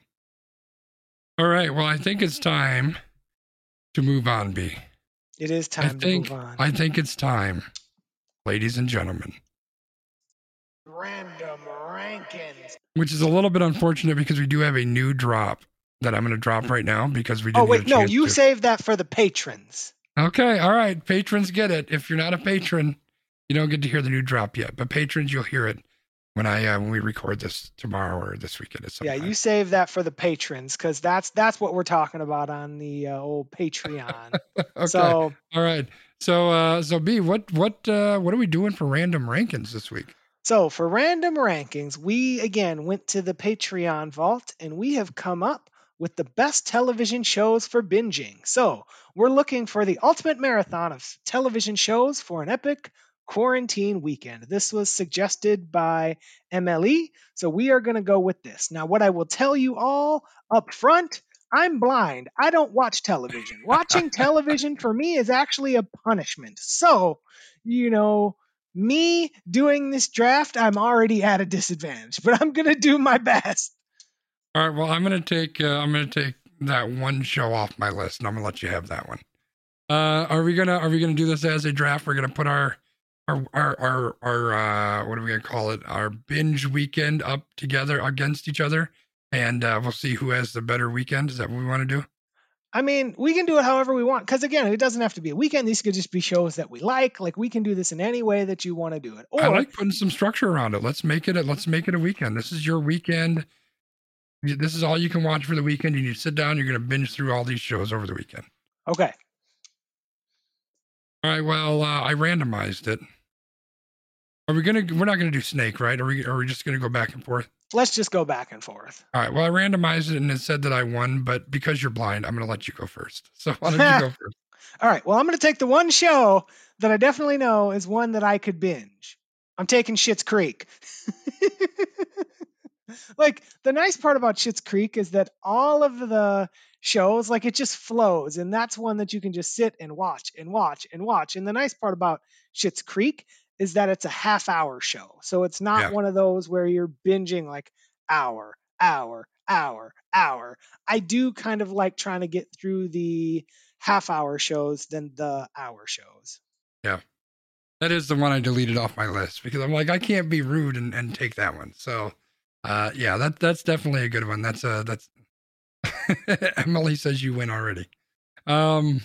All right. Well, I think it's time to move on, B. it is time I time think to move on I think it's time, ladies and gentlemen. random rankings Which is a little bit unfortunate because we do have a new drop that I'm going to drop right now because we didn't oh wait get a no you to. save that for the patrons Okay, all right. Patrons get it. If you're not a patron, you don't get to hear the new drop yet. But patrons, you'll hear it when I uh, when we record this tomorrow or this weekend. Some yeah you save that for the patrons because that's that's what we're talking about on the uh, old patreon okay. so all right. So uh so B, what what uh what are we doing for random rankings this week? So for random rankings, we again went to the Patreon vault and we have come up with the best television shows for binging. So we're looking for the ultimate marathon of television shows for an epic quarantine weekend. This was suggested by MLE, so we are going to go with this. Now, what I will tell you all up front. I'm blind. I don't watch television. Watching television for me is actually a punishment. So, you know, me doing this draft, I'm already at a disadvantage, but I'm gonna do my best. All right, well, I'm gonna take uh, I'm gonna take that one show off my list, and I'm gonna let you have that one. Uh, are we gonna are we gonna do this as a draft? We're gonna put our our our our, our uh, what are we gonna call it? Our binge weekend up together against each other, and uh, we'll see who has the better weekend. Is that what we want to do? I mean, we can do it however we want, because again, it doesn't have to be a weekend. These could just be shows that we like. Like we can do this in any way that you want to do it. Or I like putting some structure around it. Let's make it a, let's make it a weekend. This is your weekend. This is all you can watch for the weekend. You need to sit down. You're gonna binge through all these shows over the weekend. okay. All right. Well, uh, I randomized it. Are we gonna? We're not gonna do snake, right? Are we? Are we just gonna go back and forth? Let's just go back and forth. All right. Well, I randomized it and it said that I won, but because you're blind, I'm gonna let you go first. So why don't you go first? All right. Well, I'm gonna take the one show that I definitely know is one that I could binge. I'm taking Schitt's Creek. like the nice part about Schitt's Creek is that all of the shows, like it just flows, and that's one that you can just sit and watch and watch and watch. And the nice part about Schitt's Creek is that it's a half hour show, so it's not Yeah. one of those where you're binging like hour, hour, hour, hour. I do kind of like trying to get through the half hour shows than the hour shows. Yeah. That is the one I deleted off my list because I'm like, I can't be rude and, and take that one. So, uh, yeah, that that's definitely a good one. That's uh that's Emily says you win already. Um,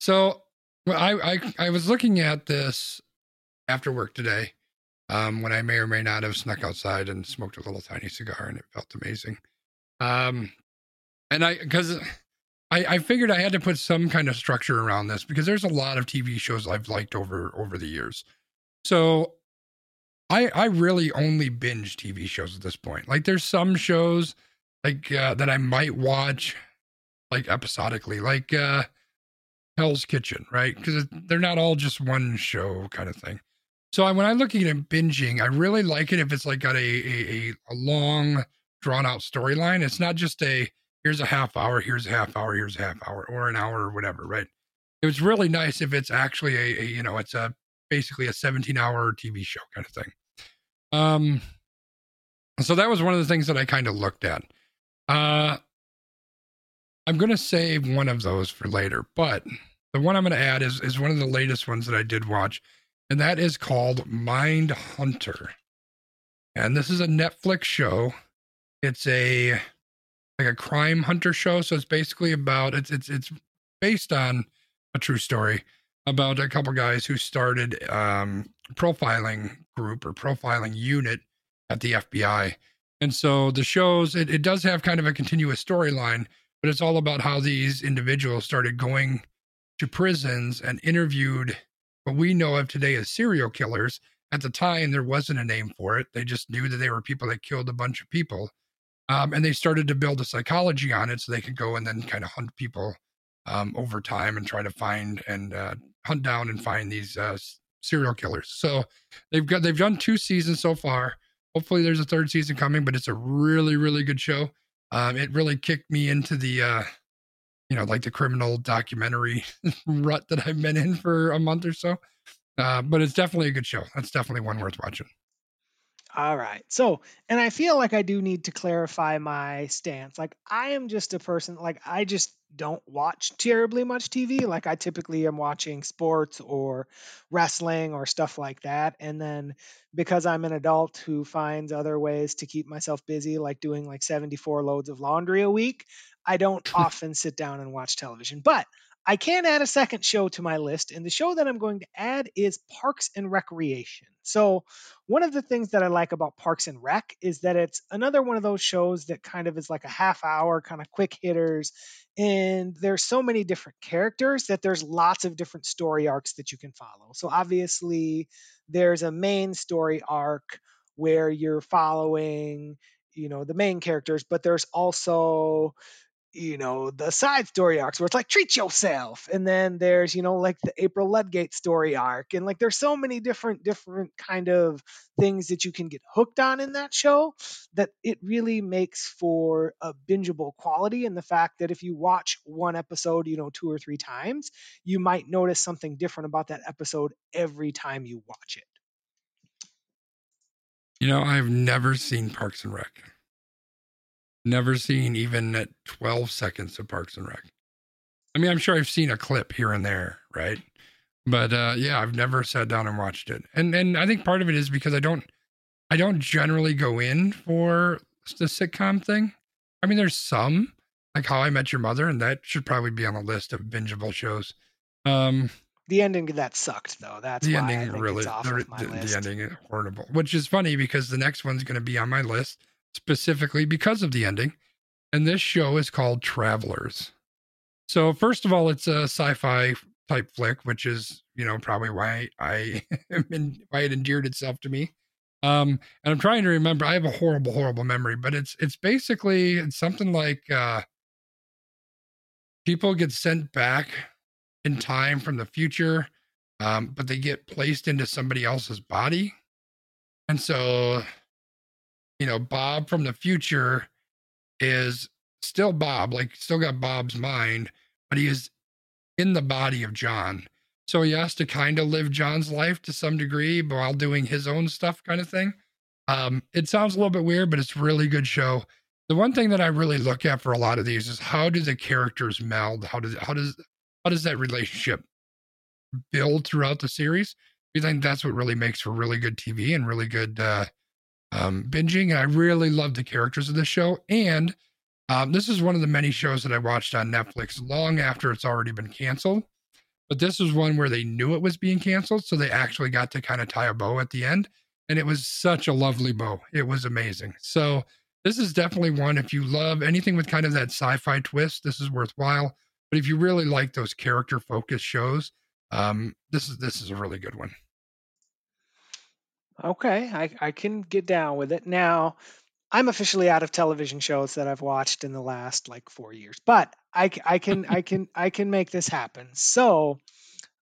so I I I was looking at this after work today, um, when I may or may not have snuck outside and smoked a little tiny cigar, and it felt amazing. Um, and I because I, I figured I had to put some kind of structure around this because there's a lot of TV shows I've liked over over the years. So I I really only binge TV shows at this point. Like there's some shows like uh, that I might watch like episodically, like uh Hell's Kitchen, right? Because they're not all just one show kind of thing. So I, when I look at it binging, I really like it if it's like got a a, a, long drawn out storyline. It's not just a here's a half hour, here's a half hour, here's a half hour, or an hour or whatever, right? It was really nice if it's actually a, a you know, it's a basically a 17 hour TV show kind of thing. Um, so that was one of the things that I kind of looked at. Uh, I'm going to save one of those for later, but the one I'm going to add is is one of the latest ones that I did watch, and that is called Mindhunter. And this is a Netflix show. It's a like a crime hunter show, so it's basically about it's it's it's based on a true story about a couple guys who started um profiling group or profiling unit at the FBI And so the shows, it, it does have kind of a continuous storyline, but it's all about how these individuals started going to prisons and interviewed what we know of today as serial killers. At the time, there wasn't a name for it. They just knew that they were people that killed a bunch of people. Um, and they started to build a psychology on it so they could go and then kind of hunt people um, over time and try to find and uh, hunt down and find these uh, serial killers. So they've got they've done two seasons so far. Hopefully, there's a third season coming, but it's a really really good show. Um, it really kicked me into the uh, you know like the criminal documentary rut that I've been in for a month or so. Uh, but it's definitely a good show. That's definitely one worth watching. All right. So, and I feel like I do need to clarify my stance. Like, I am just a person, like, I just don't watch terribly much TV. Like, I typically am watching sports or wrestling or stuff like that. And then because I'm an adult who finds other ways to keep myself busy, like doing like 74 loads of laundry a week, I don't often sit down and watch television. But I can add a second show to my list, and the show that I'm going to add is Parks and Recreation. So, one of the things that I like about Parks and Rec is that it's another one of those shows that kind of is like a half hour, kind of quick hitters. And there's so many different characters that there's lots of different story arcs that you can follow. So, obviously, there's a main story arc where you're following you know the main characters but there's also you know the side story arcs where it's like treat yourself and then there's you know like the april ludgate story arc and like there's so many different different kind of things that you can get hooked on in that show that it really makes for a bingeable quality and the fact that if you watch one episode you know two or three times you might notice something different about that episode every time you watch it. You know i've never seen parks and rec Never seen even 12 seconds of Parks and Rec. I mean, I'm sure I've seen a clip here and there, right? But uh, yeah, I've never sat down and watched it. And and I think part of it is because I don't I don't generally go in for the sitcom thing. I mean, there's some like How I Met Your Mother, and that should probably be on the list of bingeable shows. Um, the ending that sucked though. That's the ending really the, the, the ending is horrible. Which is funny because the next one's going to be on my list specifically because of the ending. And this show is called Travelers. So, first of all, it's a sci fi type flick, which is, you know, probably why I why it endeared itself to me. Um, and I'm trying to remember. I have a horrible, horrible memory, but it's it's basically it's something like uh, people get sent back in time from the future, um, but they get placed into somebody else's body, and so you know, Bob from the future is still Bob, like still got Bob's mind, but he is in the body of John. So he has to kind of live John's life to some degree while doing his own stuff, kind of thing. Um, it sounds a little bit weird, but it's really good show. The one thing that I really look at for a lot of these is how do the characters meld? How does how does how does that relationship build throughout the series? I think that's what really makes for really good TV and really good uh, um, binging. And I really love the characters of this show. And um, this is one of the many shows that I watched on Netflix long after it's already been canceled. But this was one where they knew it was being canceled. So they actually got to kind of tie a bow at the end. And it was such a lovely bow. It was amazing. So this is definitely one. If you love anything with kind of that sci fi twist, this is worthwhile. But if you really like those character focused shows, um, this is this is a really good one. Okay, I, I can get down with it. Now, I'm officially out of television shows that I've watched in the last like four years, but I can I can I can make this happen. So,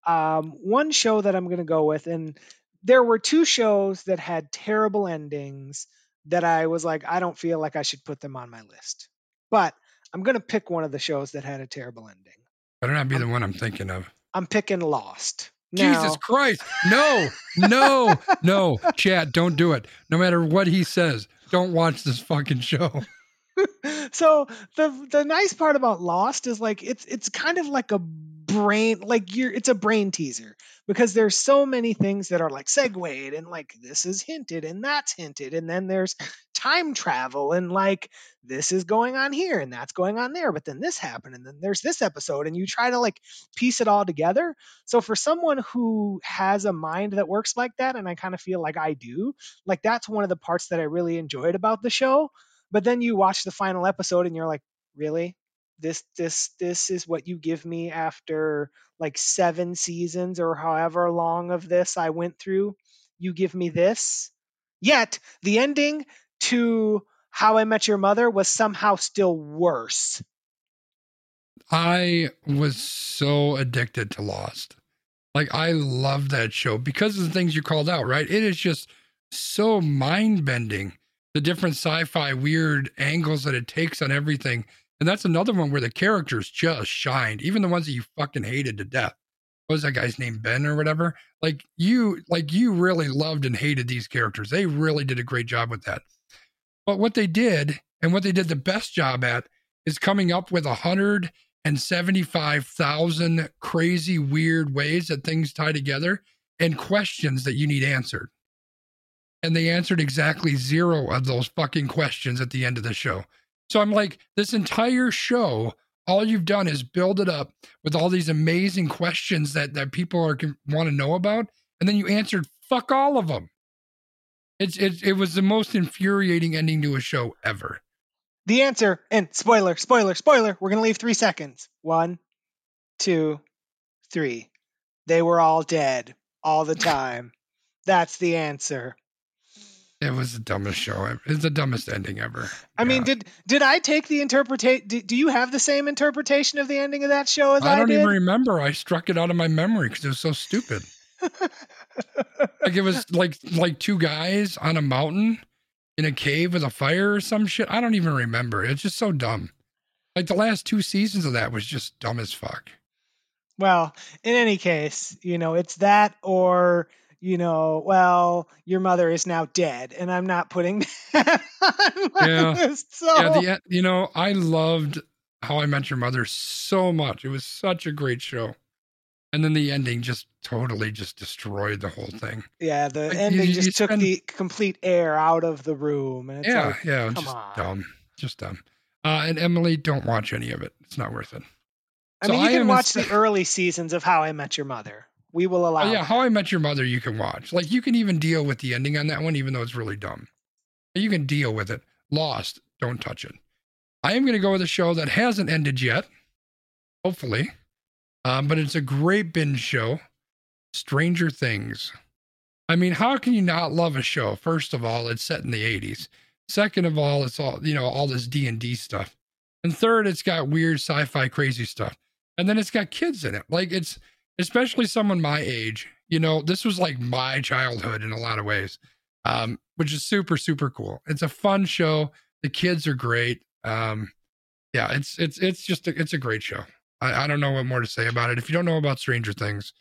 um, one show that I'm going to go with, and there were two shows that had terrible endings that I was like, I don't feel like I should put them on my list, but I'm going to pick one of the shows that had a terrible ending. Better not be the one I'm thinking of. I'm picking Lost. Jesus Christ. No, no, no. Chad, don't do it. No matter what he says, don't watch this fucking show. so the the nice part about Lost is like it's it's kind of like a brain like you're it's a brain teaser because there's so many things that are like segued and like this is hinted and that's hinted and then there's time travel and like this is going on here and that's going on there but then this happened and then there's this episode and you try to like piece it all together. So for someone who has a mind that works like that and i kind of feel like i do like that's one of the parts that i really enjoyed about the show but then you watch the final episode and you're like really this this this is what you give me after like seven seasons or however long of this I went through. You give me this. Yet the ending to How I Met Your Mother was somehow still worse. I was so addicted to Lost. Like I love that show because of the things you called out, right? It is just so mind bending. The different sci-fi weird angles that it takes on everything. And that's another one where the characters just shined, even the ones that you fucking hated to death. What was that guy's name? Ben or whatever? Like you, like you really loved and hated these characters. They really did a great job with that. But what they did, and what they did the best job at, is coming up with a hundred and seventy-five thousand crazy, weird ways that things tie together and questions that you need answered. And they answered exactly zero of those fucking questions at the end of the show. So I'm like, this entire show, all you've done is build it up with all these amazing questions that that people are want to know about, and then you answered fuck all of them. It's it it was the most infuriating ending to a show ever. The answer, and spoiler, spoiler, spoiler. We're gonna leave three seconds. One, two, three. They were all dead all the time. That's the answer. It was the dumbest show. It's the dumbest ending ever. I yeah. mean, did did I take the interpretation? Do, do, you have the same interpretation of the ending of that show as I, I don't did? even remember. I struck it out of my memory because it was so stupid. like it was like like two guys on a mountain in a cave with a fire or some shit. I don't even remember. It's just so dumb. Like the last two seasons of that was just dumb as fuck. Well, in any case, you know, it's that or you know, well, your mother is now dead, and I'm not putting that on my yeah. list. So. Yeah, the, you know, I loved How I Met Your Mother so much. It was such a great show. And then the ending just totally just destroyed the whole thing. Yeah, the like, ending you, just you took spend... the complete air out of the room. And yeah, like, yeah, just on. dumb, just dumb. Uh, and Emily, don't watch any of it. It's not worth it. I so mean, you I can watch a... the early seasons of How I Met Your Mother we will allow. Oh, yeah, How I Met Your Mother, you can watch. Like you can even deal with the ending on that one, even though it's really dumb. You can deal with it. Lost, don't touch it. I am going to go with a show that hasn't ended yet, hopefully, um, but it's a great binge show. Stranger Things. I mean, how can you not love a show? First of all, it's set in the '80s. Second of all, it's all you know, all this D and D stuff. And third, it's got weird sci-fi, crazy stuff. And then it's got kids in it. Like it's especially someone my age. You know, this was like my childhood in a lot of ways, um, which is super super cool. It's a fun show. The kids are great. Um, yeah, it's it's it's just a, it's a great show. I, I don't know what more to say about it. If you don't know about Stranger Things,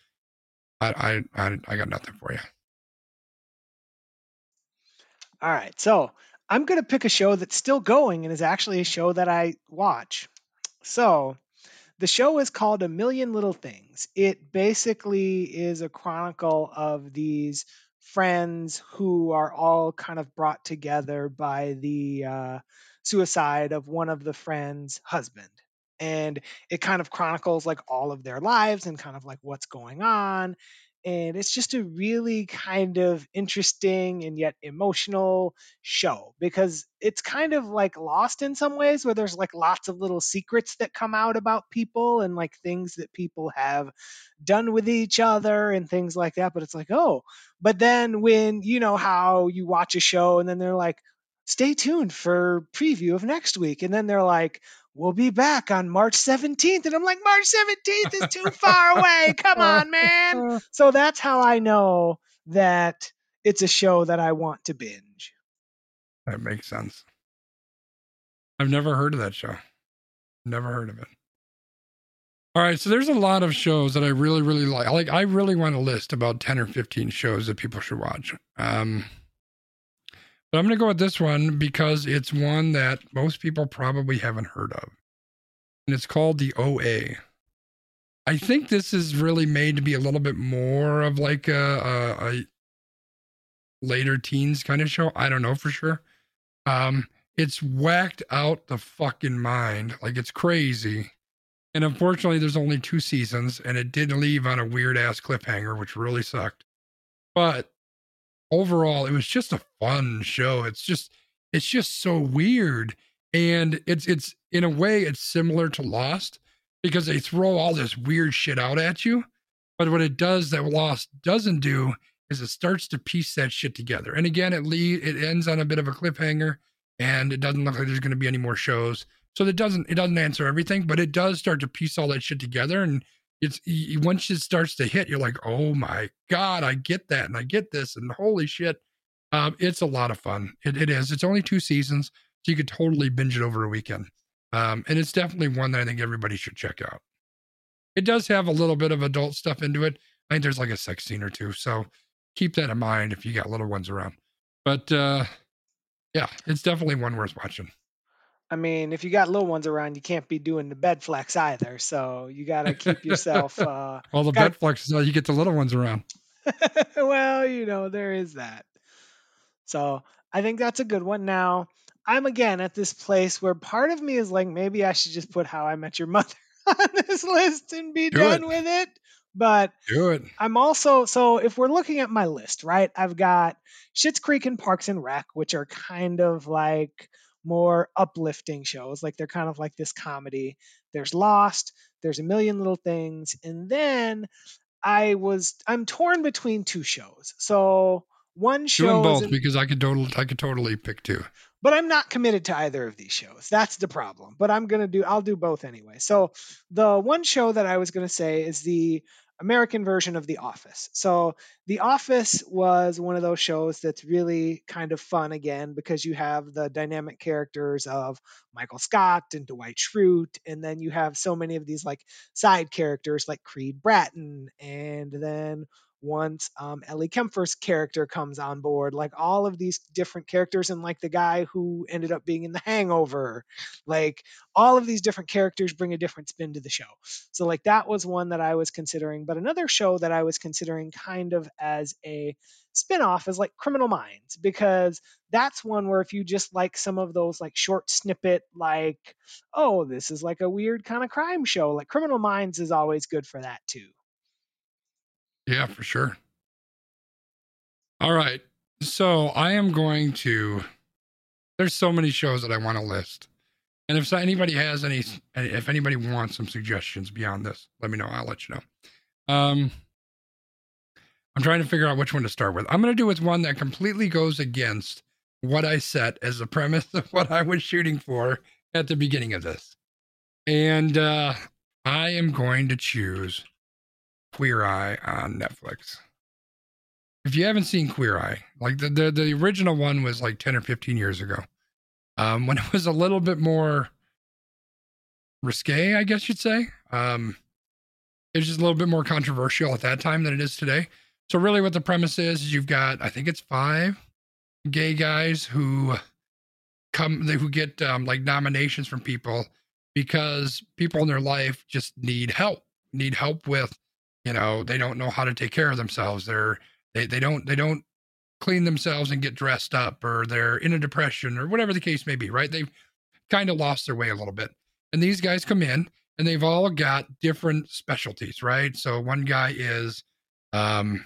I I I, I got nothing for you. All right, so I'm going to pick a show that's still going and is actually a show that I watch. So the show is called A Million Little Things. It basically is a chronicle of these friends who are all kind of brought together by the uh, suicide of one of the friends' husband. And it kind of chronicles like all of their lives and kind of like what's going on and it's just a really kind of interesting and yet emotional show because it's kind of like lost in some ways where there's like lots of little secrets that come out about people and like things that people have done with each other and things like that but it's like oh but then when you know how you watch a show and then they're like stay tuned for preview of next week and then they're like we'll be back on March 17th. And I'm like, March 17th is too far away. Come on, man. So that's how I know that it's a show that I want to binge. That makes sense. I've never heard of that show. Never heard of it. All right, so there's a lot of shows that I really, really like. Like, I really want to list about 10 or 15 shows that people should watch. Um, but I'm going to go with this one because it's one that most people probably haven't heard of. And it's called the OA. I think this is really made to be a little bit more of like a, a, a later teens kind of show. I don't know for sure. Um, it's whacked out the fucking mind. Like it's crazy. And unfortunately, there's only two seasons, and it did leave on a weird ass cliffhanger, which really sucked. But overall, it was just a fun show. It's just, it's just so weird, and it's, it's in a way, it's similar to Lost because they throw all this weird shit out at you. But what it does that Lost doesn't do is it starts to piece that shit together. And again, it lead, it ends on a bit of a cliffhanger, and it doesn't look like there's going to be any more shows. So it doesn't it doesn't answer everything, but it does start to piece all that shit together. And it's once it starts to hit, you're like, oh my god, I get that, and I get this, and holy shit, um, it's a lot of fun. It, it is. It's only two seasons, so you could totally binge it over a weekend. Um, and it's definitely one that I think everybody should check out. It does have a little bit of adult stuff into it. I think there's like a sex scene or two, so keep that in mind if you got little ones around. But uh, yeah, it's definitely one worth watching. I mean, if you got little ones around, you can't be doing the bed flex either. So you got to keep yourself. Uh, Well, the gotta- bed flex is how you get the little ones around. well, you know, there is that. So I think that's a good one. Now, I'm again at this place where part of me is like, maybe I should just put How I Met Your Mother on this list and be Do done it. with it. But Do it. I'm also so if we're looking at my list, right? I've got Schitt's Creek and Parks and Rec, which are kind of like more uplifting shows. Like they're kind of like this comedy. There's Lost. There's a million little things, and then I was I'm torn between two shows. So one show, Doing both an- because I could totally I could totally pick two. but I'm not committed to either of these shows. That's the problem. But I'm gonna do I'll do both anyway. So the one show that I was gonna say is the American version of The Office. So The Office was one of those shows that's really kind of fun again because you have the dynamic characters of Michael Scott and Dwight Schrute, and then you have so many of these like side characters like Creed Bratton, and then once um, Ellie Kemper's character comes on board, like all of these different characters, and like the guy who ended up being in The Hangover, like all of these different characters bring a different spin to the show. So, like, that was one that I was considering. But another show that I was considering kind of as a spin-off is like Criminal Minds, because that's one where if you just like some of those like short snippet, like, oh, this is like a weird kind of crime show, like Criminal Minds is always good for that too. Yeah, for sure. All right. So I am going to. There's so many shows that I want to list, and if anybody has any, if anybody wants some suggestions beyond this, let me know. I'll let you know. Um, I'm trying to figure out which one to start with. I'm going to do with one that completely goes against what I set as the premise of what I was shooting for at the beginning of this, and uh, I am going to choose Queer Eye on Netflix. If you haven't seen Queer Eye, like the, the the original one was like 10 or 15 years ago. Um, when it was a little bit more risque, I guess you'd say. Um, it was just a little bit more controversial at that time than it is today. So really what the premise is, is you've got I think it's five gay guys who come they who get um, like nominations from people because people in their life just need help, need help with you know they don't know how to take care of themselves. They're they, they don't they don't clean themselves and get dressed up or they're in a depression or whatever the case may be right? They've kind of lost their way a little bit. And these guys come in and they've all got different specialties right? So one guy is um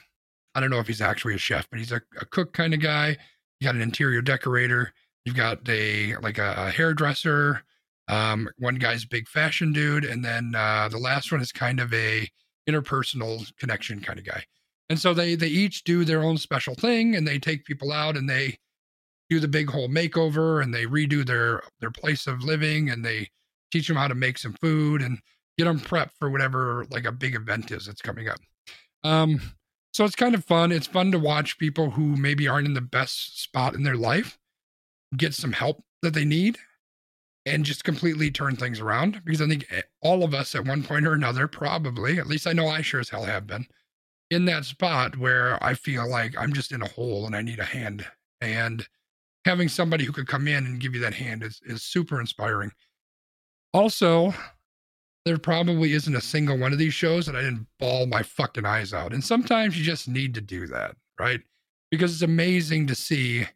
i don't know if he's actually a chef but he's a, a cook kind of guy. You got an interior decorator. You've got a like a, a hairdresser. Um one guy's a big fashion dude and then uh the last one is kind of a interpersonal connection kind of guy. And so they they each do their own special thing and they take people out and they do the big whole makeover and they redo their their place of living and they teach them how to make some food and get them prepped for whatever like a big event is that's coming up. Um so it's kind of fun. It's fun to watch people who maybe aren't in the best spot in their life get some help that they need and just completely turn things around because I think eh, all of us at one point or another, probably, at least I know I sure as hell have been, in that spot where I feel like I'm just in a hole and I need a hand. And having somebody who could come in and give you that hand is, is super inspiring. Also, there probably isn't a single one of these shows that I didn't bawl my fucking eyes out. And sometimes you just need to do that, right? Because it's amazing to see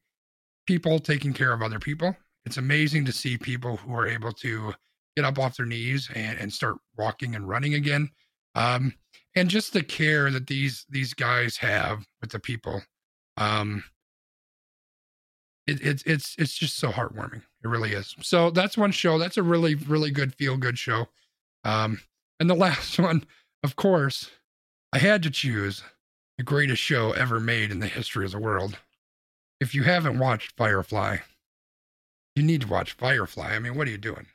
people taking care of other people. It's amazing to see people who are able to get up off their knees and, and start walking and running again. Um, and just the care that these these guys have with the people. Um, it, it's it's it's just so heartwarming. It really is. So that's one show. That's a really really good feel good show. Um, and the last one, of course, I had to choose the greatest show ever made in the history of the world. If you haven't watched Firefly, you need to watch Firefly. I mean, what are you doing?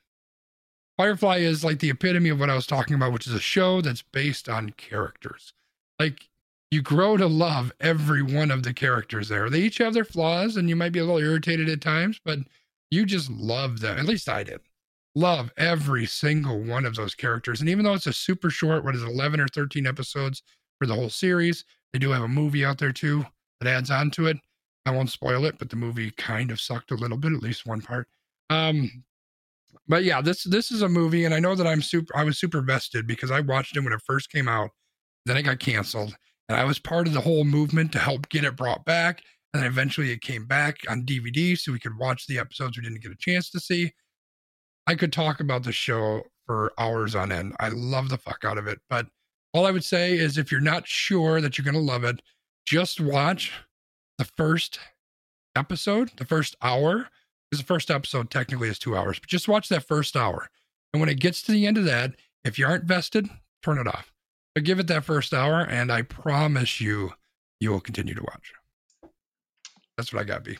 Firefly is like the epitome of what I was talking about, which is a show that's based on characters. Like you grow to love every one of the characters there. They each have their flaws, and you might be a little irritated at times, but you just love them. At least I did. Love every single one of those characters. And even though it's a super short, what is it, 11 or 13 episodes for the whole series, they do have a movie out there too that adds on to it. I won't spoil it, but the movie kind of sucked a little bit, at least one part. Um, but yeah, this this is a movie, and I know that I'm super. I was super vested because I watched it when it first came out. Then it got canceled, and I was part of the whole movement to help get it brought back. And then eventually it came back on DVD, so we could watch the episodes we didn't get a chance to see. I could talk about the show for hours on end. I love the fuck out of it, but all I would say is if you're not sure that you're going to love it, just watch the first episode, the first hour, because the first episode technically is two hours, but just watch that first hour. And when it gets to the end of that, if you aren't vested, turn it off. But give it that first hour, and I promise you, you will continue to watch. That's what I got, B.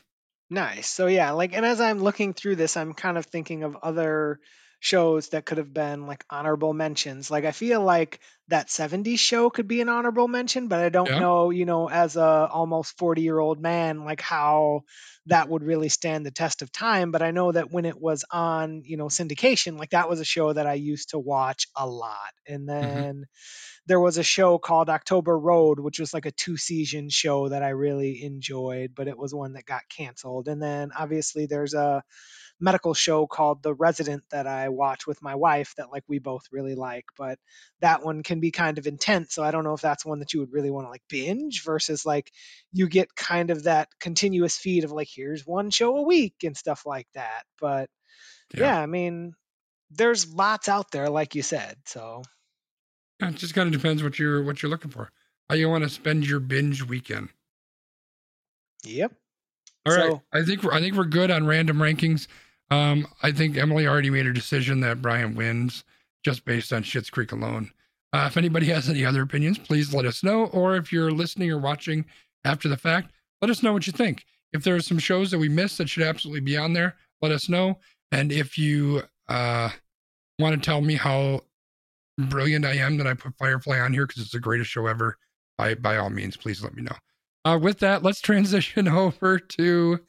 Nice. So yeah, like and as I'm looking through this, I'm kind of thinking of other shows that could have been like honorable mentions. Like I feel like that 70s show could be an honorable mention, but I don't Yeah. know, you know, as a almost 40-year-old man, like how that would really stand the test of time, but I know that when it was on, you know, syndication, like that was a show that I used to watch a lot. And mm-hmm. then there was a show called October Road, which was like a two season show that I really enjoyed, but it was one that got canceled. And then obviously there's a medical show called The Resident that I watch with my wife that like we both really like, but that one can be kind of intense. So I don't know if that's one that you would really want to like binge versus like you get kind of that continuous feed of like here's one show a week and stuff like that. But yeah, I mean there's lots out there like you said. So It just kind of depends what you're what you're looking for. How you want to spend your binge weekend. yep. All right, So- I think we're I think we're good on random rankings. Um, I think Emily already made her decision that Brian wins just based on Schitt's Creek alone. Uh, if anybody has any other opinions, please let us know. Or if you're listening or watching after the fact, let us know what you think. If there are some shows that we missed that should absolutely be on there, let us know. And if you uh, want to tell me how brilliant I am that I put Firefly on here because it's the greatest show ever, by by all means, please let me know. Uh, with that, let's transition over to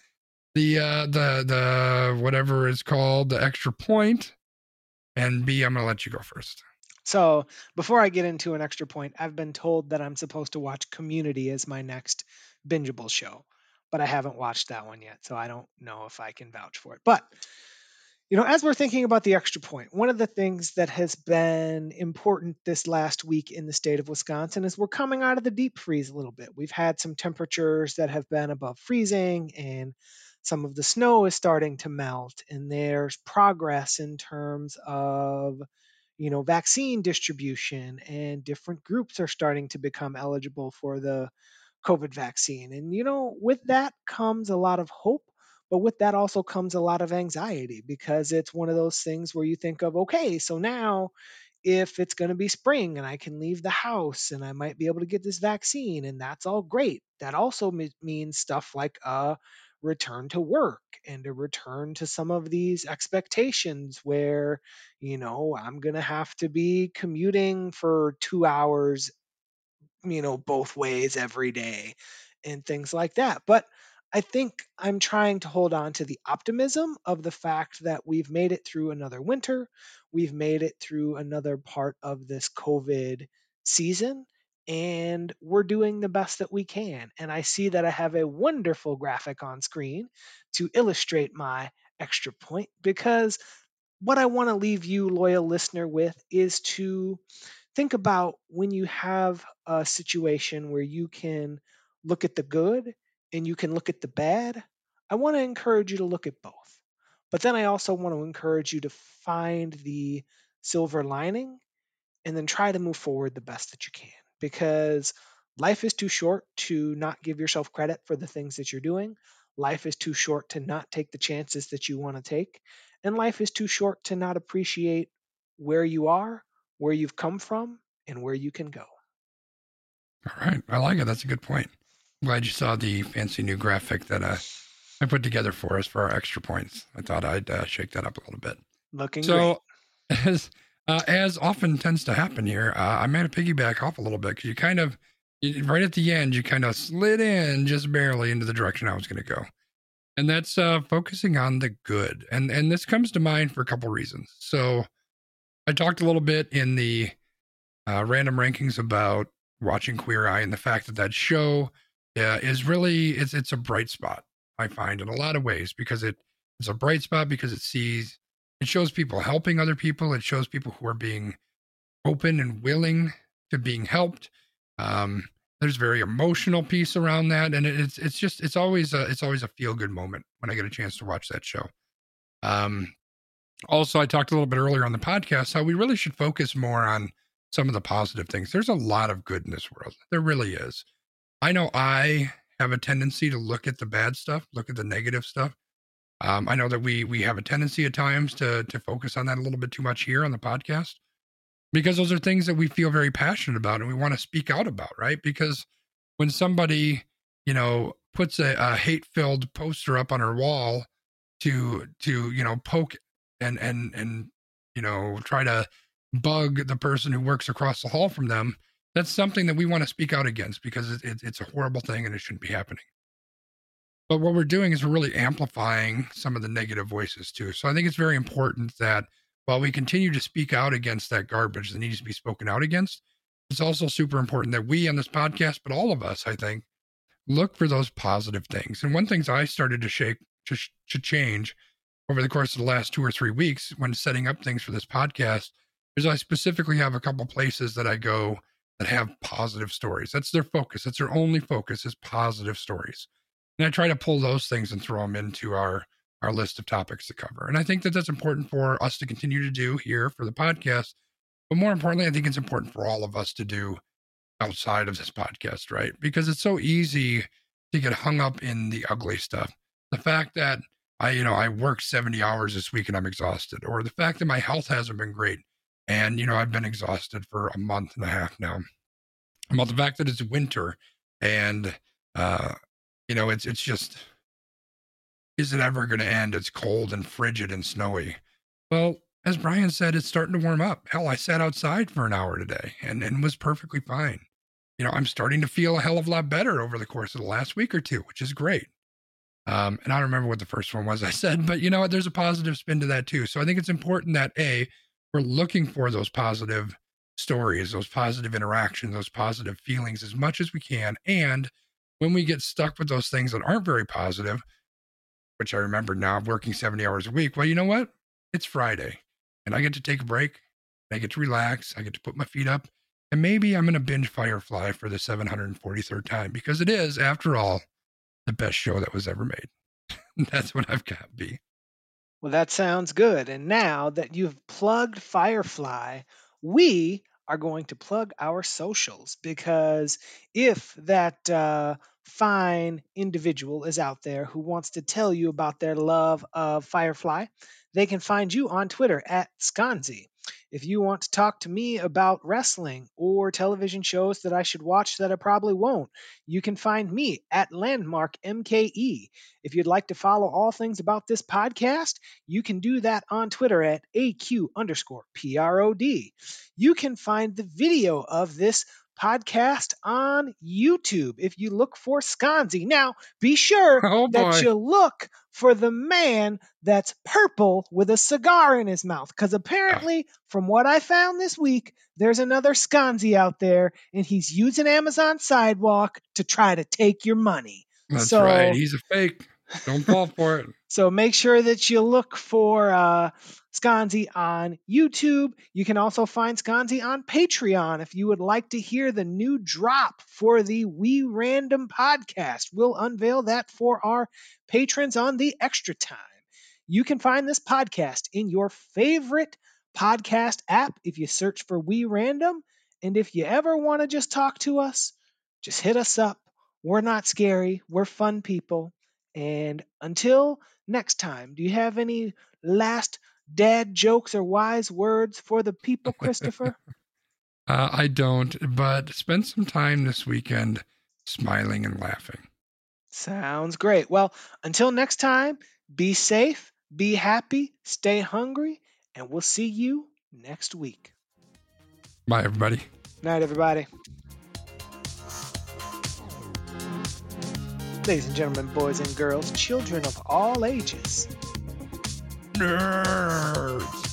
the uh, the the whatever is called the extra. And B, I'm gonna let you go first. So before I get into an extra point, I've been told that I'm supposed to watch Community as my next bingeable show, but I haven't watched that one yet, so I don't know if I can vouch for it. But you know, as we're thinking about the extra point, one of the things that has been important this last week in the state of Wisconsin is we're coming out of the deep freeze a little bit. We've had some temperatures that have been above freezing and some of the snow is starting to melt and there's progress in terms of you know vaccine distribution and different groups are starting to become eligible for the covid vaccine and you know with that comes a lot of hope but with that also comes a lot of anxiety because it's one of those things where you think of okay so now if it's going to be spring and I can leave the house and I might be able to get this vaccine and that's all great. That also me- means stuff like a return to work and a return to some of these expectations where, you know, I'm going to have to be commuting for two hours, you know, both ways every day and things like that. But I think I'm trying to hold on to the optimism of the fact that we've made it through another winter. We've made it through another part of this COVID season, and we're doing the best that we can. And I see that I have a wonderful graphic on screen to illustrate my extra point because what I want to leave you, loyal listener, with is to think about when you have a situation where you can look at the good and you can look at the bad. I want to encourage you to look at both. But then I also want to encourage you to find the silver lining and then try to move forward the best that you can because life is too short to not give yourself credit for the things that you're doing. Life is too short to not take the chances that you want to take. And life is too short to not appreciate where you are, where you've come from, and where you can go. All right. I like it. That's a good point. Glad you saw the fancy new graphic that uh, I put together for us for our extra points. I thought I'd uh, shake that up a little bit. Looking so, as uh, as often tends to happen here, uh, I'm going to piggyback off a little bit because you kind of you, right at the end you kind of slid in just barely into the direction I was going to go, and that's uh, focusing on the good. And and this comes to mind for a couple reasons. So, I talked a little bit in the uh, random rankings about watching Queer Eye and the fact that that show uh, is really it's it's a bright spot I find in a lot of ways because it it's a bright spot because it sees it shows people helping other people. It shows people who are being open and willing to being helped. Um, there's very emotional piece around that, and it's it's just it's always a it's always a feel good moment when I get a chance to watch that show. Um, also, I talked a little bit earlier on the podcast how we really should focus more on some of the positive things. There's a lot of good in this world. There really is. I know I have a tendency to look at the bad stuff, look at the negative stuff. Um, I know that we we have a tendency at times to to focus on that a little bit too much here on the podcast because those are things that we feel very passionate about and we want to speak out about, right? Because when somebody you know puts a, a hate filled poster up on her wall to to you know poke and and and you know try to bug the person who works across the hall from them that's something that we want to speak out against because it, it, it's a horrible thing and it shouldn't be happening. But what we're doing is we're really amplifying some of the negative voices too. So I think it's very important that while we continue to speak out against that garbage that needs to be spoken out against, it's also super important that we on this podcast, but all of us, I think, look for those positive things. And one things I started to shake to, to change over the course of the last two or three weeks when setting up things for this podcast is I specifically have a couple places that I go that have positive stories. That's their focus. That's their only focus is positive stories. And I try to pull those things and throw them into our our list of topics to cover. And I think that that's important for us to continue to do here for the podcast. But more importantly, I think it's important for all of us to do outside of this podcast, right? Because it's so easy to get hung up in the ugly stuff. The fact that I, you know, I work 70 hours this week and I'm exhausted, or the fact that my health hasn't been great. And, you know, I've been exhausted for a month and a half now. About the fact that it's winter and, uh, you know, it's, it's just, is it ever going to end? It's cold and frigid and snowy. Well, as Brian said, it's starting to warm up. Hell, I sat outside for an hour today and, and was perfectly fine. You know, I'm starting to feel a hell of a lot better over the course of the last week or two, which is great. Um, and I don't remember what the first one was I said, but you know what? There's a positive spin to that too. So I think it's important that A, we're looking for those positive stories, those positive interactions, those positive feelings as much as we can. And when we get stuck with those things that aren't very positive, which I remember now, I'm working 70 hours a week. Well, you know what? It's Friday and I get to take a break. I get to relax. I get to put my feet up. And maybe I'm going to binge Firefly for the 743rd time because it is, after all, the best show that was ever made. That's what I've got, B. Well, that sounds good. And now that you've plugged Firefly, we are going to plug our socials because if that uh, fine individual is out there who wants to tell you about their love of Firefly, they can find you on Twitter at Sconzi. If you want to talk to me about wrestling or television shows that I should watch that I probably won't, you can find me at Landmark MKE. If you'd like to follow all things about this podcast, you can do that on Twitter at AQ underscore PROD. You can find the video of this podcast on YouTube if you look for Sconzi. Now, be sure Oh, that you look for the man that's purple with a cigar in his mouth. Because apparently, from what I found this week, there's another Sconzi out there, and he's using Amazon Sidewalk to try to take your money. That's So- right. He's a fake. Don't fall for it. So make sure that you look for uh, Sconzi on YouTube. You can also find Sconzi on Patreon if you would like to hear the new drop for the We Random podcast. We'll unveil that for our patrons on the extra time. You can find this podcast in your favorite podcast app if you search for We Random. And if you ever want to just talk to us, just hit us up. We're not scary, we're fun people. And until next time, do you have any last dad jokes or wise words for the people, Christopher? Uh, I don't, but spend some time this weekend smiling and laughing. Sounds great. Well, until next time, be safe, be happy, stay hungry, and we'll see you next week. Bye, everybody. Night, everybody. Ladies and gentlemen, boys and girls, children of all ages. Nerds.